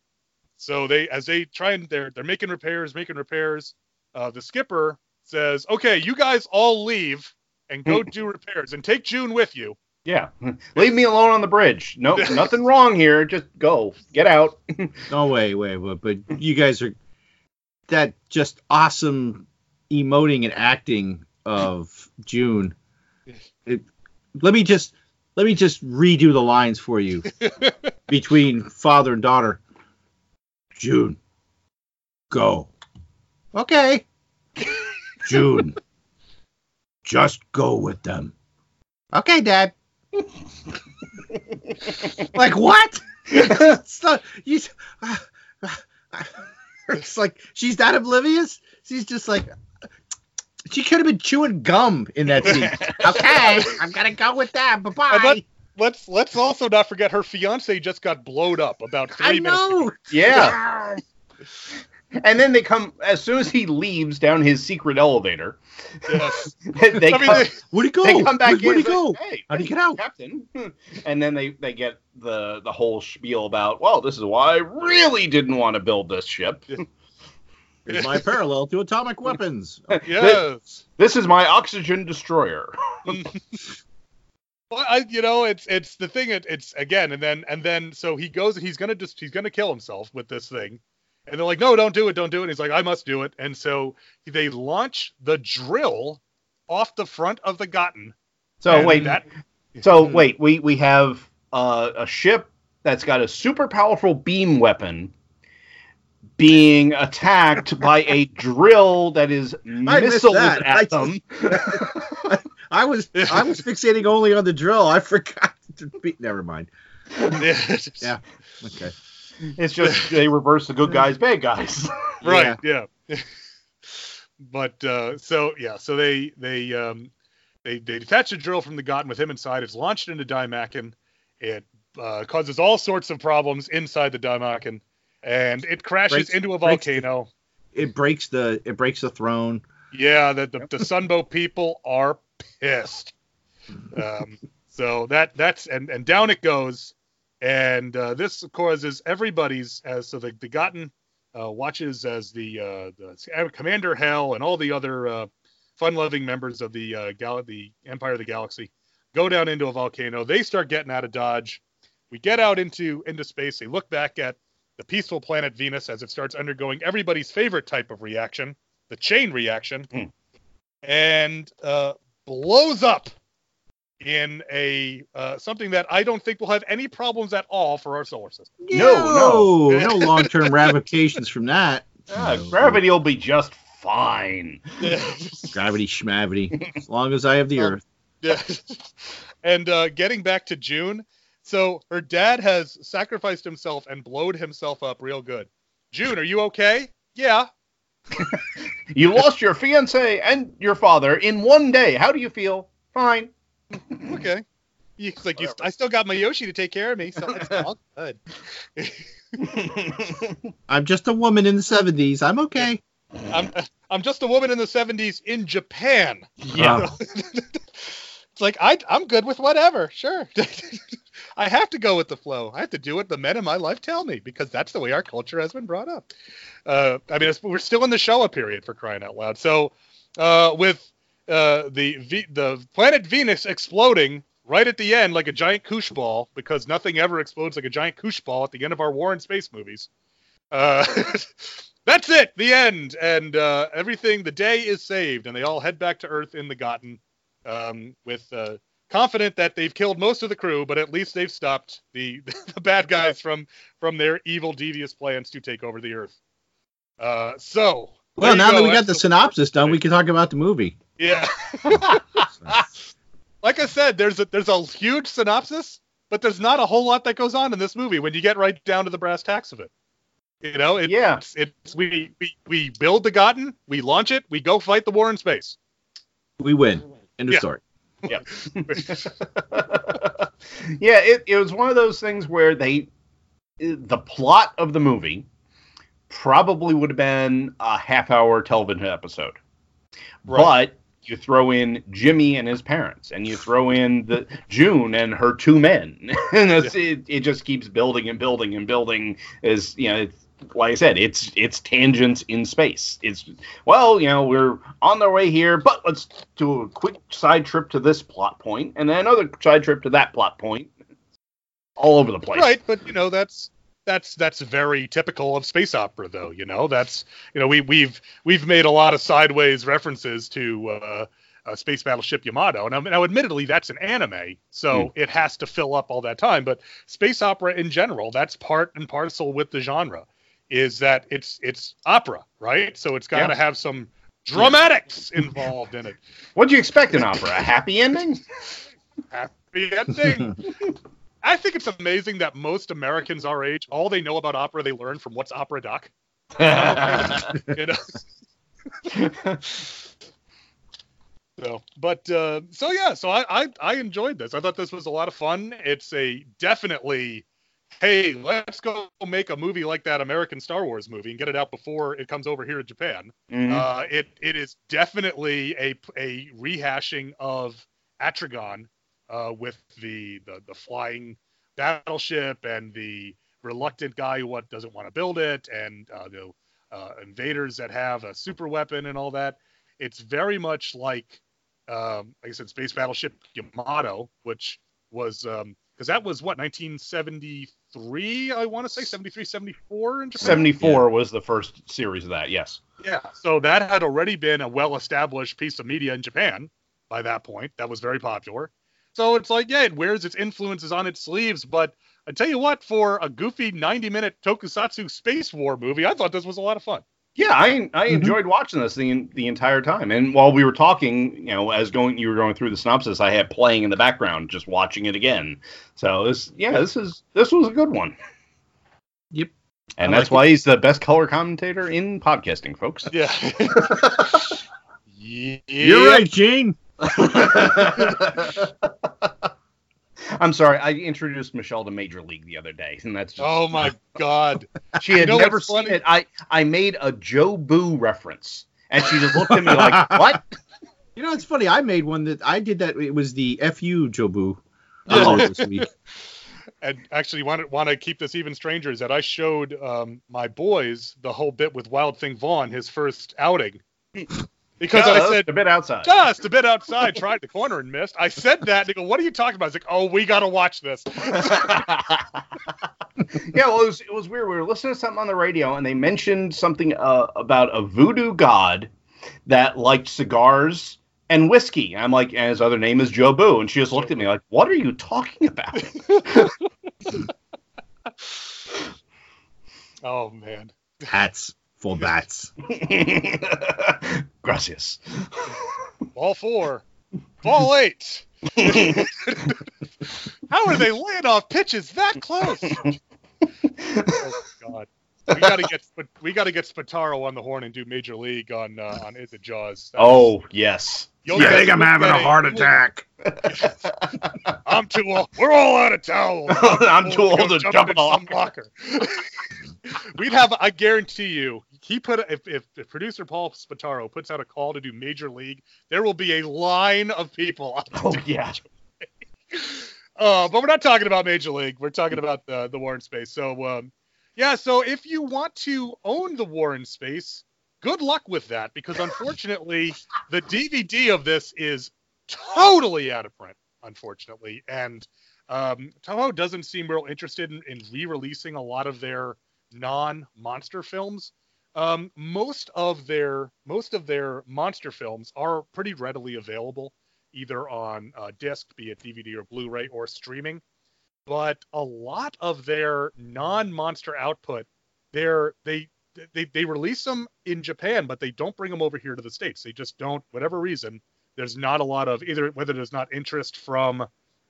So they, as they try and they're they're making repairs, making repairs. Uh, the skipper says, "Okay, you guys all leave and go do repairs, and take June with you." Yeah. Leave me alone on the bridge. No, nothing wrong here. Just go. Get out. No, wait, wait, wait, but you guys are that just awesome emoting and acting of June. It, let me just let me just redo the lines for you between father and daughter. June, go. Okay. June, just go with them. Okay, Dad. Like what? it's not, you, uh, uh, it's like she's that oblivious. She's just like she could have been chewing gum in that scene. okay, I'm gonna go with that. Bye And let, bye. let's let's also not forget her fiance just got blowed up about three I minutes. know. Yeah. And then they come as soon as he leaves down his secret elevator. Yes. they, I mean, come, they- Where'd he go? they come back Where'd, where'd in. he go? Hey, How'd he get out? Captain. And then they, they get the the whole spiel about, well, this is why I really didn't want to build this ship. Here's my parallel to atomic weapons. yes. This is my oxygen destroyer. Well, I, you know, it's it's the thing. It, it's again, and then and then so he goes. He's gonna just he's gonna kill himself with this thing, and they're like, no, don't do it, don't do it. And he's like, I must do it. And so they launch the drill off the front of the Gotten. So wait, that So wait, we we have uh, a ship that's got a super powerful beam weapon being attacked by a drill that is missed missiles that. I at them. I was I was fixating only on the drill. I forgot to be. Never mind. Yeah. Okay. It's just they reverse the good guys, bad guys. right yeah, but uh so yeah so they they um they they detach the drill from the Gotten with him inside. It's launched into Daimakan it uh, causes all sorts of problems inside the Daimakan and it crashes Breaks- into a breaks the- volcano. It breaks the it breaks the throne. yeah the the, the sunbow people are pissed. Um so that that's and and down it goes and uh, this causes everybody's as so the, the Gotten uh, watches as the uh, the Commander Hell and all the other uh, fun-loving members of the uh, gal- the Empire of the Galaxy go down into a volcano. They start getting out of Dodge. We get out into into space. They look back at the peaceful planet Venus as it starts undergoing everybody's favorite type of reaction, the chain reaction, Hmm. and uh, blows up in a uh, something that I don't think will have any problems at all for our solar system. No, no, no long-term ramifications from that. Ah, No. gravity will be just fine. Gravity schmavity. As long as I have the Um, Earth. Yeah. and uh, getting back to June, so her dad has sacrificed himself and blowed himself up real good. June, are you okay? Yeah. You lost your fiance and your father in one day. How do you feel? Fine. Okay. He's like, you, I still got my Yoshi to take care of me, so it's all good. I'm just a woman in the 70s. I'm okay. I'm I'm just a woman in the 70s in Japan. Yeah. it's like I I'm good with whatever. Sure. I have to go with the flow. I have to do what the men in my life tell me because that's the way our culture has been brought up. Uh, I mean, it's, we're still in the Showa period for crying out loud. So, uh, with uh, the v- the planet Venus exploding right at the end like a giant koosh ball because nothing ever explodes like a giant koosh ball at the end of our war in space movies. Uh, that's it, the end, and uh, everything. The day is saved, and they all head back to Earth in the Gotten, um, with uh, confident that they've killed most of the crew, but at least they've stopped the the bad guys from from their evil, devious plans to take over the Earth. Uh, so. Well, now that we got That's the synopsis done, we can talk about the movie. Yeah. like I said, there's a there's a huge synopsis, but there's not a whole lot that goes on in this movie when you get right down to the brass tacks of it. You know, it, Yeah. it's, it's we, we we build the Gotten, we launch it, we go fight the war in space. We win. End of Yeah. story. yeah, yeah, it, it was one of those things where they, the plot of the movie probably would have been a half hour television episode. Right. But you throw in Jimmy and his parents, and you throw in the June and her two men, and it's, it, it just keeps building and building and building. As you know, it's, like I said, it's it's tangents in space. It's well, you know, we're on our way here, but let's do a quick side trip to this plot point, and then another side trip to that plot point. All over the place. Right, but you know that's that's that's very typical of space opera, though. You know that's you know we we've we've made a lot of sideways references to uh, uh, Space Battleship Yamato, and now admittedly that's an anime, so it has to fill up all that time. But space opera in general, that's part and parcel with the genre, is that it's it's opera, right? So it's got to Yeah. have some dramatics involved in it. What'd you expect in opera? A happy ending? Happy ending. I think it's amazing that most Americans our age, all they know about opera, they learn from what's opera doc. so, but uh, so yeah, so I, I I enjoyed this. I thought this was a lot of fun. It's a definitely, hey, let's go make a movie like that American Star Wars movie and get it out before it comes over here to Japan. Mhm. Uh, it it is definitely a a rehashing of Atragon uh, with the, the the flying battleship and the reluctant guy who what doesn't want to build it and uh, the uh, invaders that have a super weapon and all that. It's very much like um, like I said, Space Battleship Yamato, which was because that was what 1973 I want to say 73 74 in Japan. 74 was the first series of that, yes. Yeah. So that had already been a well-established piece of media in Japan by that point. That was very popular. So it's like, yeah, it wears its influences on its sleeves. But I tell you what, for a goofy 90-minute tokusatsu space war movie, I thought this was a lot of fun. Yeah, I I mm-hmm. enjoyed watching this the the entire time. And while we were talking, you know, as going you were going through the synopsis, I had playing in the background just watching it again. So this yeah, this is this was a good one. Yep. And I that's like why he's the best color commentator in podcasting, folks. Yeah. yeah. You're right, Gene. I'm sorry, I introduced Michelle to Major League the other day, and that's just Oh my God. she had You know never seen funny? it. I I made a Jobu reference, and she just looked at me like, "What?" You know, it's funny. I made one that I did that. It was the FU Jobu Yeah. this week. and actually want to want to keep this even stranger is that I showed um, my boys the whole bit with Wild Thing Vaughn, his first outing, because I said a bit outside. just a bit outside, tried the corner and missed. I said that. They go, "What are you talking about?" I was like, "Oh, we got to watch this." yeah, well, it was, it was weird. We were listening to something on the radio, and they mentioned something uh, about a voodoo god that liked cigars and whiskey. I'm like, and his other name is Jobu, and she just looked at me like, "What are you talking about?" oh man, Hats, full bats. Gracias. ball four, ball eight. How are they laying off pitches that close? oh God. We gotta get we gotta get Spataro on the horn and do Major League on uh, on Is It Jaws. That's- Oh yes. You'll You get- think I'm having a heart attack? I'm too old. We're all out of towels. I'm too old to go jump in a some locker. locker. We'd have. I guarantee you, he put if, if if producer Paul Spataro puts out a call to do Major League, there will be a line of people. Oh yeah. Uh, but we're not talking about Major League. We're talking about the the War in Space. So um, yeah, so if you want to own the War in Space, good luck with that because unfortunately the DVD of this is totally out of print, unfortunately, and um, Toho doesn't seem real interested in, in re-releasing a lot of their non-monster films. Um, most of their most of their monster films are pretty readily available either on uh, disc, be it DVD or Blu-ray, or streaming. But a lot of their non-monster output, they're they they they release them in Japan, but they don't bring them over here to the states. They just don't, whatever reason. There's not a lot of either whether there's not interest from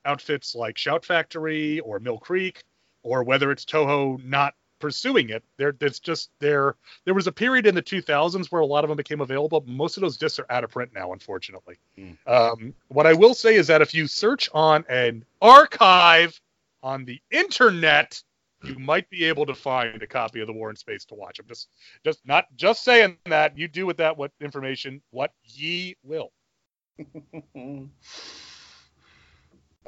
outfits like Shout Factory or Mill Creek, or whether it's Toho not pursuing it. There, there's just there. There was a period in the 2000s where a lot of them became available. Most of those discs are out of print now, unfortunately. Mm. Um, what I will say is that if you search on an archive on the internet, you might be able to find a copy of the War in Space to watch. I'm just, just not just saying that. You do with that what information what ye will.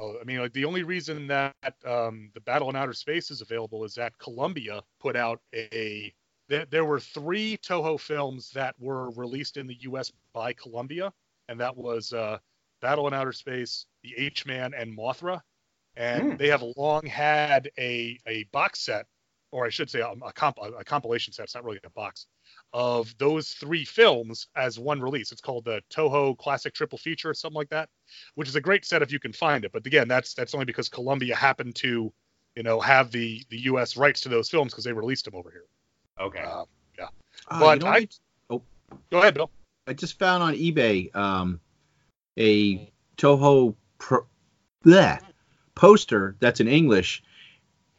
Oh, I mean, like the only reason that um, the Battle in Outer Space is available is that Columbia put out a. There, there were three Toho films that were released in the U.S. by Columbia, and that was uh, Battle in Outer Space, The H Man, and Mothra. And Hmm. they have long had a a box set, or I should say a, a, comp, a compilation set. It's not really a box of those three films as one release. It's called the Toho Classic Triple Feature or something like that which is a great set if you can find it. But again, that's that's only because Columbia happened to, you know, have the the U.S. rights to those films because they released them over here. Okay. Uh, Ah, But you know I- what? go ahead, Bill. I just found on eBay um, a Toho pro- bleh, poster that's in English.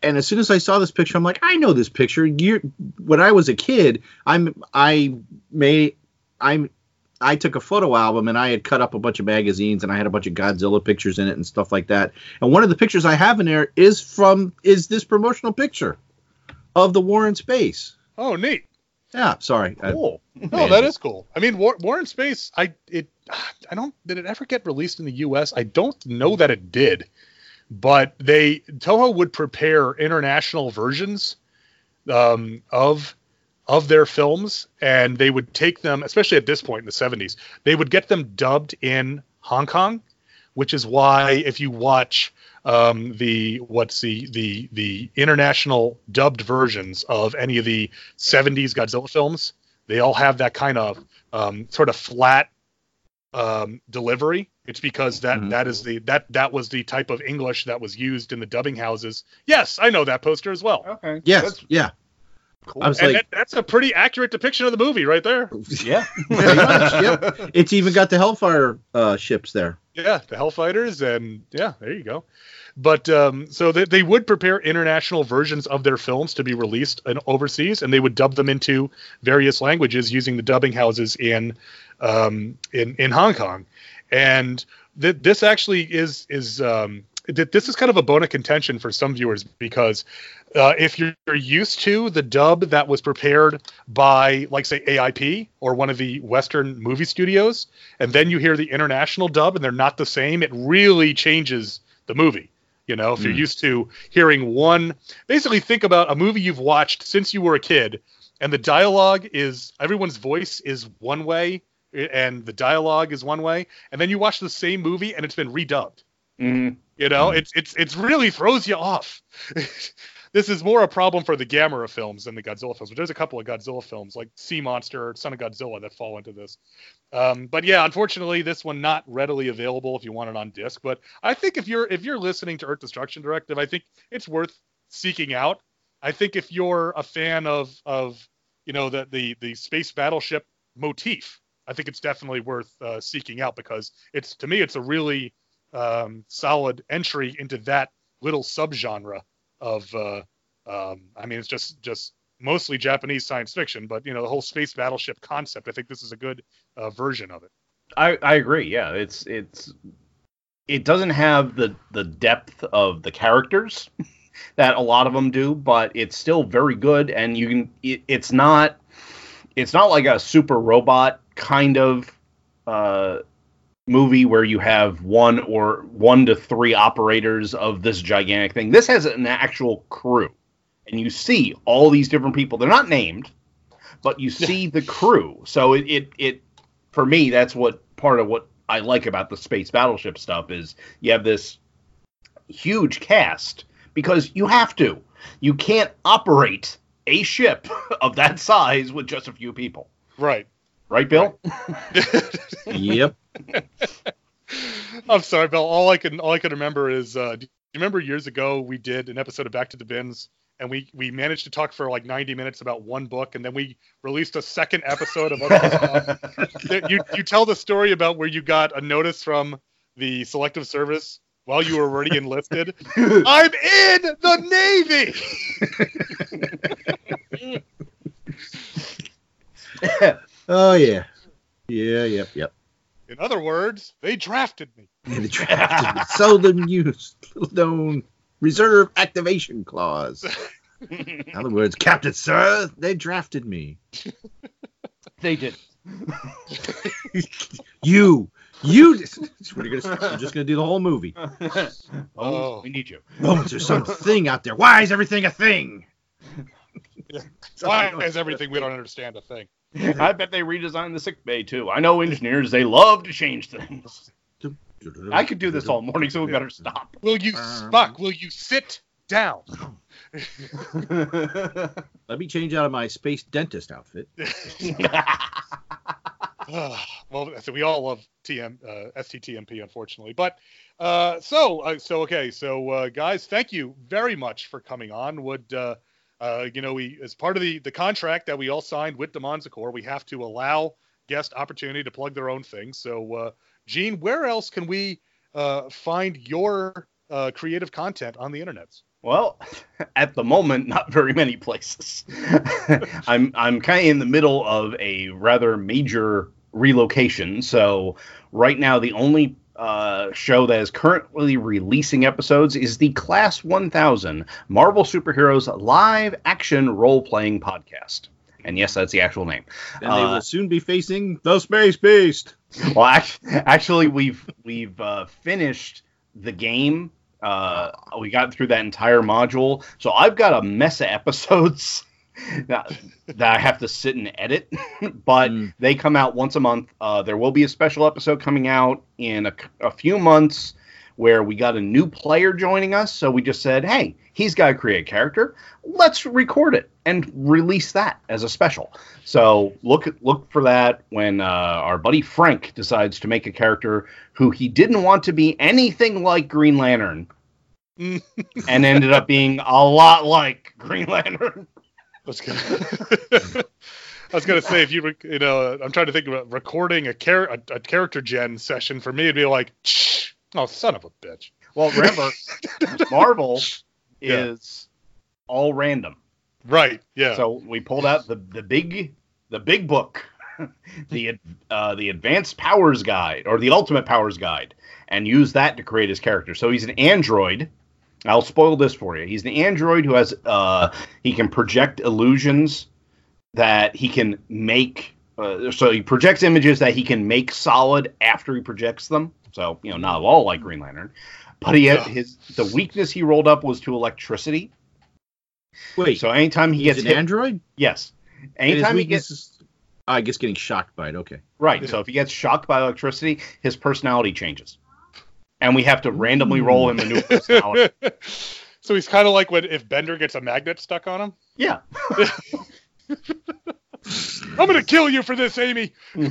And as soon as I saw this picture, I'm like, I know this picture. Year when I was a kid, I'm I made I'm I took a photo album and I had cut up a bunch of magazines and I had a bunch of Godzilla pictures in it and stuff like that. And one of the pictures I have in there is from is this promotional picture of the War in Space. Oh, neat. Yeah, sorry. I- Cool. No, that is cool. I mean, War, War in Space. I it I don't did it ever get released in the U.S. I don't know that it did, but they Toho would prepare international versions um, of of their films, and they would take them, especially at this point in the 70s, they would get them dubbed in Hong Kong, which is why if you watch um, the what's the the the international dubbed versions of any of the 70s Godzilla films, they all have that kind of um, sort of flat um, delivery. It's because that, Mhm. that is the that that was the type of English that was used in the dubbing houses. Yes, I know that poster as well. Okay. yes, That's yeah. cool. I was And like, that, that's a pretty accurate depiction of the movie right there. yeah. Pretty much, yep. It's even got the Hellfire uh, ships there. Yeah, the Hellfighters, and yeah, there you go. But um, so they, they would prepare international versions of their films to be released in overseas, and they would dub them into various languages using the dubbing houses in um, in in Hong Kong. And th- this actually is is um, th- this is kind of a bone of contention for some viewers because uh, if you're used to the dub that was prepared by, like, say, AIP or one of the Western movie studios, and then you hear the international dub and they're not the same, it really changes the movie. You know, if you're Mm. used to hearing one, basically think about a movie you've watched since you were a kid, and the dialogue is everyone's voice is one way, and the dialogue is one way, and then you watch the same movie and it's been redubbed. Mhm. You know, it's it's it's really throws you off. this is more a problem for the Gamera films than the Godzilla films. But there's a couple of Godzilla films like Sea Monster, Son of Godzilla that fall into this. Um, but yeah, unfortunately, this one not readily available if you want it on disc. But I think if you're if you're listening to Earth Destruction Directive, I think it's worth seeking out. I think if you're a fan of of you know the the the space battleship motif, I think it's definitely worth uh, seeking out because it's to me it's a really um, solid entry into that little subgenre of uh, um, I mean it's just just mostly Japanese science fiction, but you know the whole space battleship concept. I think this is a good uh, version of it. I, I agree. Yeah, it's it's it doesn't have the the depth of the characters that a lot of them do, but it's still very good. And you can it, it's not it's not like a super robot kind of uh, movie where you have one or one to three operators of this gigantic thing. This has an actual crew, and you see all these different people. They're not named, but you see the crew. So it, it it for me that's what part of what I like about the space battleship stuff is you have this huge cast because you have to. You can't operate a ship of that size with just a few people. Right. Right, Bill? Yep. I'm sorry, Bill. All I can all I can remember is uh, do you remember years ago we did an episode of Back to the Bins and we we managed to talk for like 90 minutes about one book and then we released a second episode of other stuff. you you tell the story about where you got a notice from the selective service while you were already enlisted. I'm in the Navy. Oh yeah. Yeah. Yep. Yep. In other words, they drafted me. Yeah, the drafted me. seldom used little known reserve activation clause. In other words, Captain Sir, they drafted me. they did. You, you. What are you gonna? I'm just gonna do the whole movie. oh, Oh. we need you. Oh, there's some thing out there. Why is everything a thing? Why is everything we don't understand a thing? I bet they redesigned the sick bay too. I know engineers; they love to change things. I could do this all morning, so we better stop. Will you, Spock? Will you sit down? Let me change out of my space dentist outfit. well, so we all love TM uh, STTMP, unfortunately. But uh, so uh, so okay, so uh, guys, thank you very much for coming on. Would uh, you know we as part of the the contract that we all signed with Demonzacor, we have to allow guest opportunity to plug their own things. So, uh, Gene, where else can we uh, find your uh, creative content on the internet? Well, at the moment, not very many places. I'm I'm kind of in the middle of a rather major relocation, so right now the only uh, show that is currently releasing episodes is the Class 1000 Marvel Superheroes live action role playing podcast. And yes, that's the actual name. And they Uh, will soon be facing the space beast. well, act- actually, we've we've uh, finished the game. Uh, we got through that entire module, so I've got a mess of episodes that, that I have to sit and edit. but Mm. they come out once a month. Uh, there will be a special episode coming out in a, a few months where we got a new player joining us. So we just said, hey, he's got to create a character. Let's record it and release that as a special. So look look for that when uh, our buddy Frank decides to make a character who he didn't want to be anything like Green Lantern, and ended up being a lot like Green Lantern. I was gonna, I was gonna say if you, rec- you know, I'm trying to think about recording a, char- a, a character gen session for me. It'd be like, Shh, oh, son of a bitch. Well, remember, Marvel Yeah. is all random. Right? Yeah. So we pulled out the the big the big book, the uh, the Advanced Powers Guide or the Ultimate Powers Guide, and used that to create his character. So he's an android. I'll spoil this for you. He's the android who has uh, he can project illusions that he can make. Uh, so he projects images that he can make solid after he projects them. So you know, not at all like Green Lantern, but he had Yeah. his the weakness he rolled up was to electricity. Wait, So anytime he gets an hit, android? yes, anytime he gets is- I guess getting shocked by it. Okay. right, so if he gets shocked by electricity, his personality changes, and we have to randomly roll him a new personality. so he's kind of like when if Bender gets a magnet stuck on him. yeah. I'm gonna kill you for this, Amy.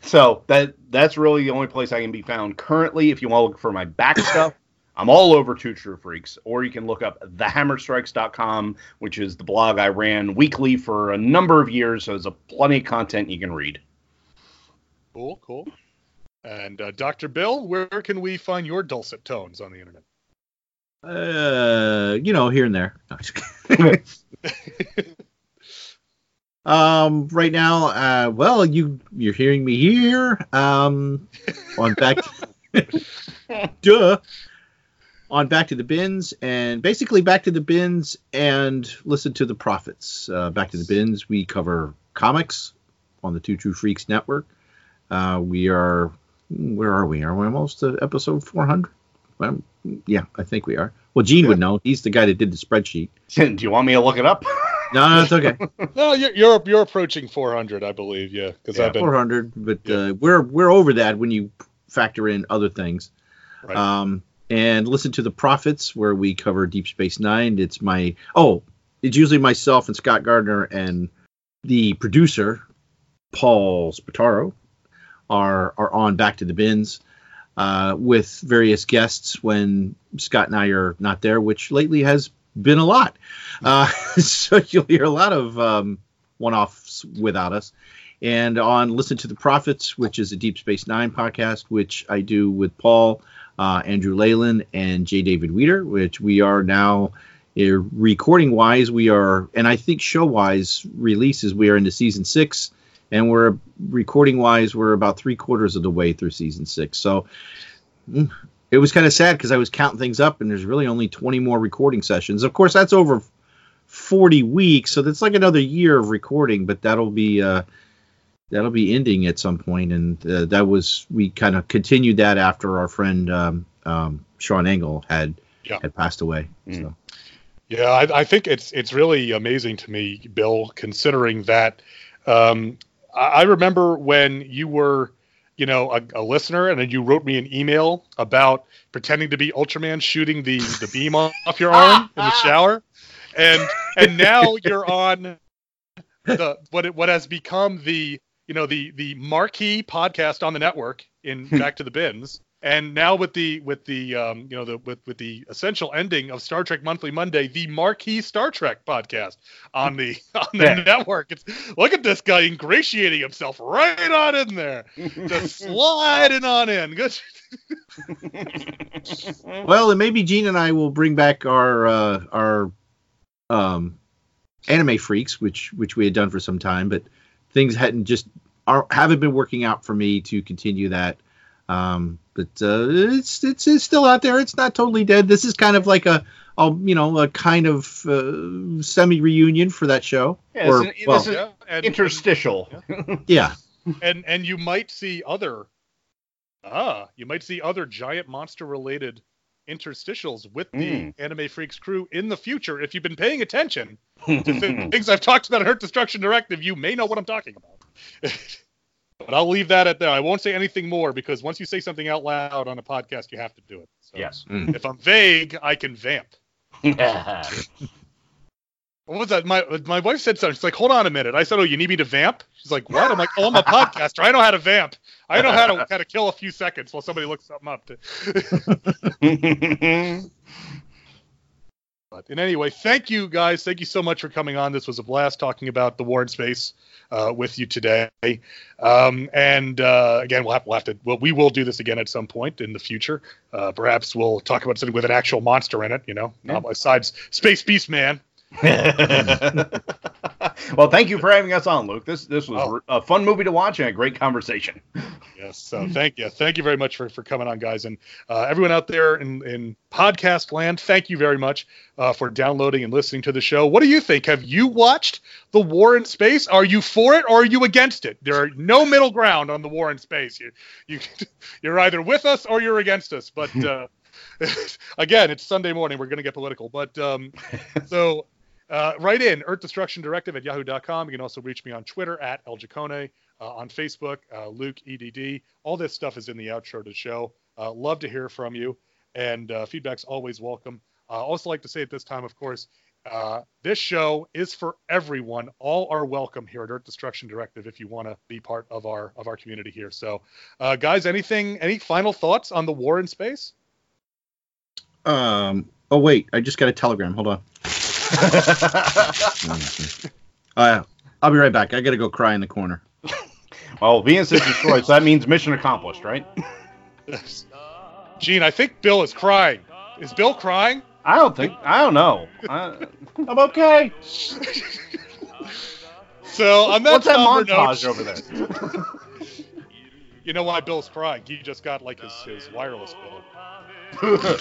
so that that's really the only place I can be found currently. If you want to look for my back stuff, I'm all over Two True Freaks, or you can look up thehammerstrikes.com, which is the blog I ran weekly for a number of years. So there's a plenty of content you can read. Cool, cool. And uh, Dr. Bill, where can we find your dulcet tones on the internet? Uh, you know, here and there. No, um, right now, uh, well, you you're hearing me here. Um, on back, duh. on Back to the Bins and basically Back to the Bins and listen to the Prophets. Uh, Back to the Bins, we cover comics on the Two True Freaks network. Uh, we are, where are we? Are we almost to episode 400? Well, yeah, I think we are. Well, Gene would know. He's the guy that did the spreadsheet. Do you want me to look it up? No, no, it's okay. No, you're you're, you're approaching 400, I believe. Yeah, because Yeah. I've been 400, but Yeah. uh, we're we're over that when you factor in other things. Right. Um, and listen to the Prophets, where we cover Deep Space Nine. It's my oh, it's usually myself and Scott Gardner and the producer Paul Spataro are are on Back to the Bins uh, with various guests when Scott and I are not there, which lately has been a lot. Uh, so you'll hear a lot of um, one-offs without us. And on Listen to the Prophets, which is a Deep Space Nine podcast, which I do with Paul, uh, Andrew Leyland, and J. David Weeder, which we are now uh, recording wise, we are, and I think show wise releases, we are into season six, and we're recording wise, we're about three quarters of the way through season six. So mm, it was kind of sad because I was counting things up, and there's really only 20 more recording sessions. Of course, that's over 40 weeks, so that's like another year of recording, but that'll be uh, that'll be ending at some point, and uh, that was we kind of continued that after our friend um, um, Sean Engel had Yeah. had passed away. Mm. So Yeah, I, I think it's it's really amazing to me, Bill, considering that um, I, remember when you were, you know, a, a listener, and then you wrote me an email about pretending to be Ultraman shooting the the beam off off your ah, arm in the ah. shower, and and now you're on the what it, what has become the you know the the marquee podcast on the network in Back to the Bins. And now with the with the um, you know the with with the essential ending of Star Trek Monthly Monday, the marquee Star Trek podcast on the on the Yeah. network. It's look at this guy ingratiating himself right on in there, just sliding on in. Good. well, and maybe Gene and I will bring back our uh, our um, anime freaks, which which we had done for some time, but things hadn't just are, haven't been working out for me to continue that. Um, but uh, it's, it's it's still out there. It's not totally dead. This is kind of like a, a you know a kind of uh, semi reunion for that show. Yeah, or, it's an- well, this is- Yeah, and, Interstitial. yeah, and and you might see other ah you might see other giant monster related interstitials with the Mm. anime freaks crew in the future if you've been paying attention to things i've talked about in earth destruction directive you may know what i'm talking about but i'll leave that at that i won't say anything more because once you say something out loud on a podcast you have to do it so yes. Mm. if i'm vague i can vamp what was that? My my wife said something. She's like, "Hold on a minute." I said, "Oh, you need me to vamp?" She's like, "What?" I'm like, "Oh, I'm a podcaster. I know how to vamp. I know how to how to kill a few seconds while somebody looks something up." To... But in any way, thank you guys. Thank you so much for coming on. This was a blast talking about the war in space uh, with you today. Um, and uh, again, we'll have, we'll have to. Well, we will do this again at some point in the future. Uh, perhaps we'll talk about something with an actual monster in it. You know, Yeah. besides Space Beast Man. well, thank you for having us on, Luke. This this was Oh. a fun movie to watch and a great conversation. Yes. So thank you. Thank you very much for, for coming on, guys. And uh, everyone out there in, in podcast land, thank you very much uh, for downloading and listening to the show. What do you think? Have you watched The War in Space? Are you for it or are you against it? There are no middle ground on The War in Space. You, you, you're either with us or you're against us. But uh, again, it's Sunday morning. We're going to get political. But um, so uh, write in Earth Destruction Directive at yahoo.com. You can also reach me on Twitter at El uh, on Facebook, uh, Luke EDD. All this stuff is in the outro to the show. Uh, love to hear from you, and uh, feedback's always welcome. Uh, also like to say at this time, of course, this show is for everyone. All are welcome here at Earth Destruction Directive if you want to be part of our of our community here. So, uh, guys, anything, any final thoughts on the war in space? Um. Oh wait, I just got a telegram. Hold on. Uh, I'll be right back. I gotta go cry in the corner. well, Venus is destroyed, so that means mission accomplished, right? Gene, I think Bill is crying. Is Bill crying? I don't think. I don't know. I, I'm okay. So on that What's that montage note, over there? You know why Bill's crying? He just got like his, his wireless bill.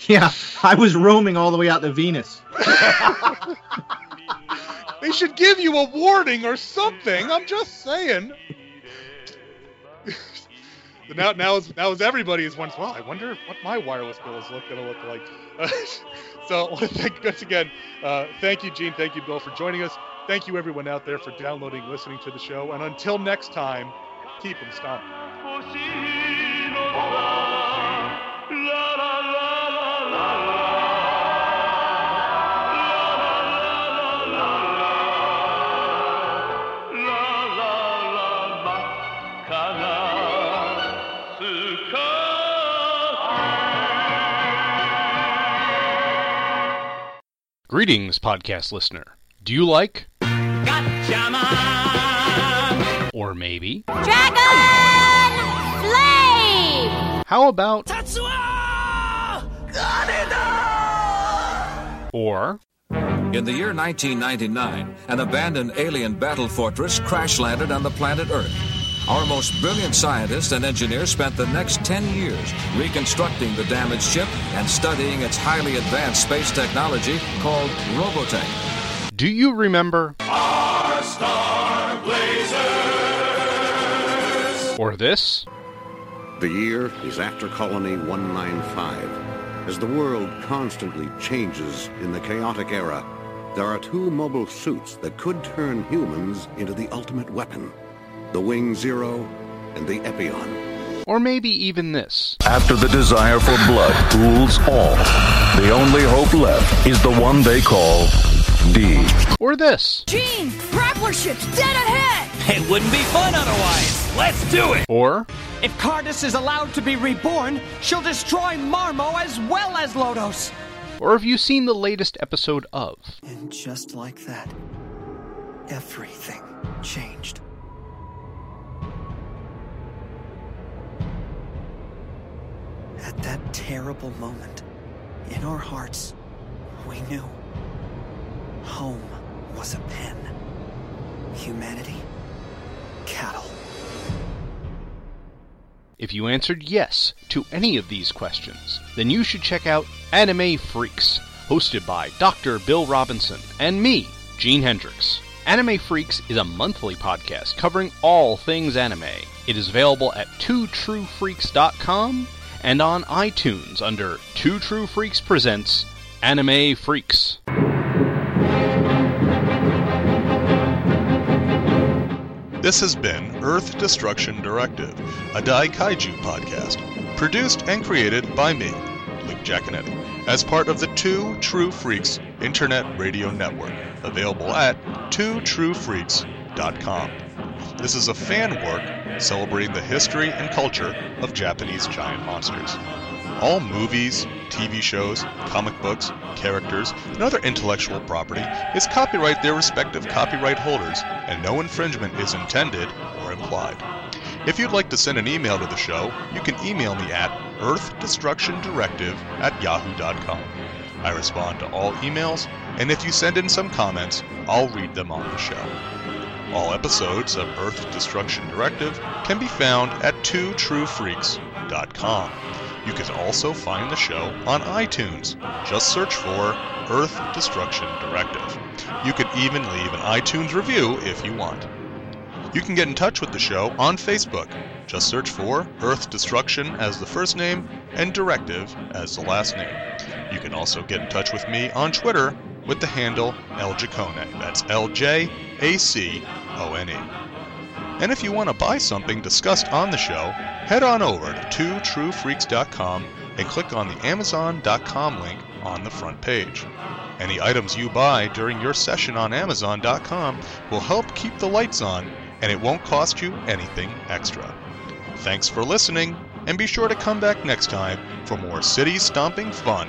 Yeah, I was roaming all the way out to Venus. They should give you a warning or something. I'm just saying. now, now is now is everybody is once. Well, I wonder what my wireless bill is look, gonna look like. so thank, you once again, uh, thank you, Gene. Thank you, Bill, for joining us. Thank you, everyone out there, for downloading, listening to the show. And until next time, keep them stomping. Greetings, podcast listener. Do you like? Or maybe? Dragon Flame! How about? Or In the year 1999, an abandoned alien battle fortress crash landed on the planet Earth. Our most brilliant scientists and engineers spent the next 10 years reconstructing the damaged ship and studying its highly advanced space technology called Robotech. do you remember? Our Star Blazers! Or this? The year is after Colony 195. As the world constantly changes in the chaotic era, there are two mobile suits that could turn humans into the ultimate weapon the Wing Zero and the Epyon. Or maybe even this? After the desire for blood rules all, the only hope left is the one they call D. Or this? Gene, grappler ship's dead ahead! It wouldn't be fun otherwise. Let's do it. Or If Kardis is allowed to be reborn, she'll destroy Marmo as well as Lodoss. or have you seen the latest episode of? And just like that, everything changed. At that terrible moment, in our hearts, we knew home was a pen. Humanity, cattle. If you answered yes to any of these questions, then you should check out Anime Freaks, hosted by Dr. Bill Robinson and me, Gene Hendricks. Anime Freaks is a monthly podcast covering all things anime. It is available at twotruefreaks.com and on iTunes under Two True Freaks Presents Anime Freaks. This has been Earth Destruction Directive, a Dai Kaiju podcast, produced and created by me, Luke Jaconetti, as part of the Two True Freaks Internet Radio Network, available at twotruefreaks.com. This is a fan work celebrating the history and culture of Japanese giant monsters. All movies, TV shows, comic books, characters, and other intellectual property is copyright their respective copyright holders, and no infringement is intended or implied. If you'd like to send an email to the show, you can email me at earthdestructiondirective at yahoo.com. I respond to all emails, and if you send in some comments, I'll read them on the show. All episodes of Earth Destruction Directive can be found at twotruefreaks.com. You can also find the show on iTunes. Just search for Earth Destruction Directive. You can even leave an iTunes review if you want. You can get in touch with the show on Facebook. Just search for Earth Destruction as the first name and Directive as the last name. You can also get in touch with me on Twitter with the handle Ljacone. That's L J A C O N E. And if you want to buy something discussed on the show, head on over to twotruefreaks.com and click on the amazon.com link on the front page. Any items you buy during your session on amazon.com will help keep the lights on and it won't cost you anything extra. Thanks for listening and be sure to come back next time for more city stomping fun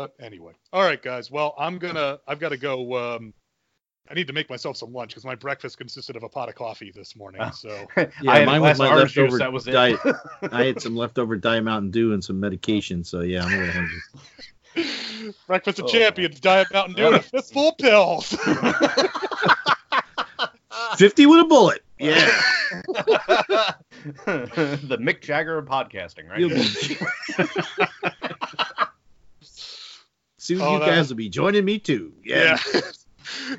But anyway, all right, guys. Well, I'm gonna. I've got to go. Um, I need to make myself some lunch because my breakfast consisted of a pot of coffee this morning. So Yeah, mine was my orange juice, leftover that was diet. I had some leftover Diet Mountain Dew and some medication, so yeah, I'm a little hungry. breakfast of champions, Diet Mountain Dew, and a fistful of pills. Fifty with a bullet. Yeah. the Mick Jagger of podcasting, right? You'll be- Soon Oh, you guys will be joining me too. Yeah. Yeah.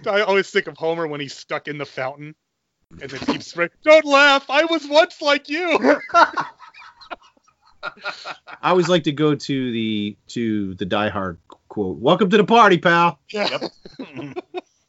I always think of Homer when he's stuck in the fountain and then keeps spraying. Don't laugh. I was once like you. I always like to go to the to the Die Hard quote. Welcome to the party, pal. Yeah. Mm-hmm.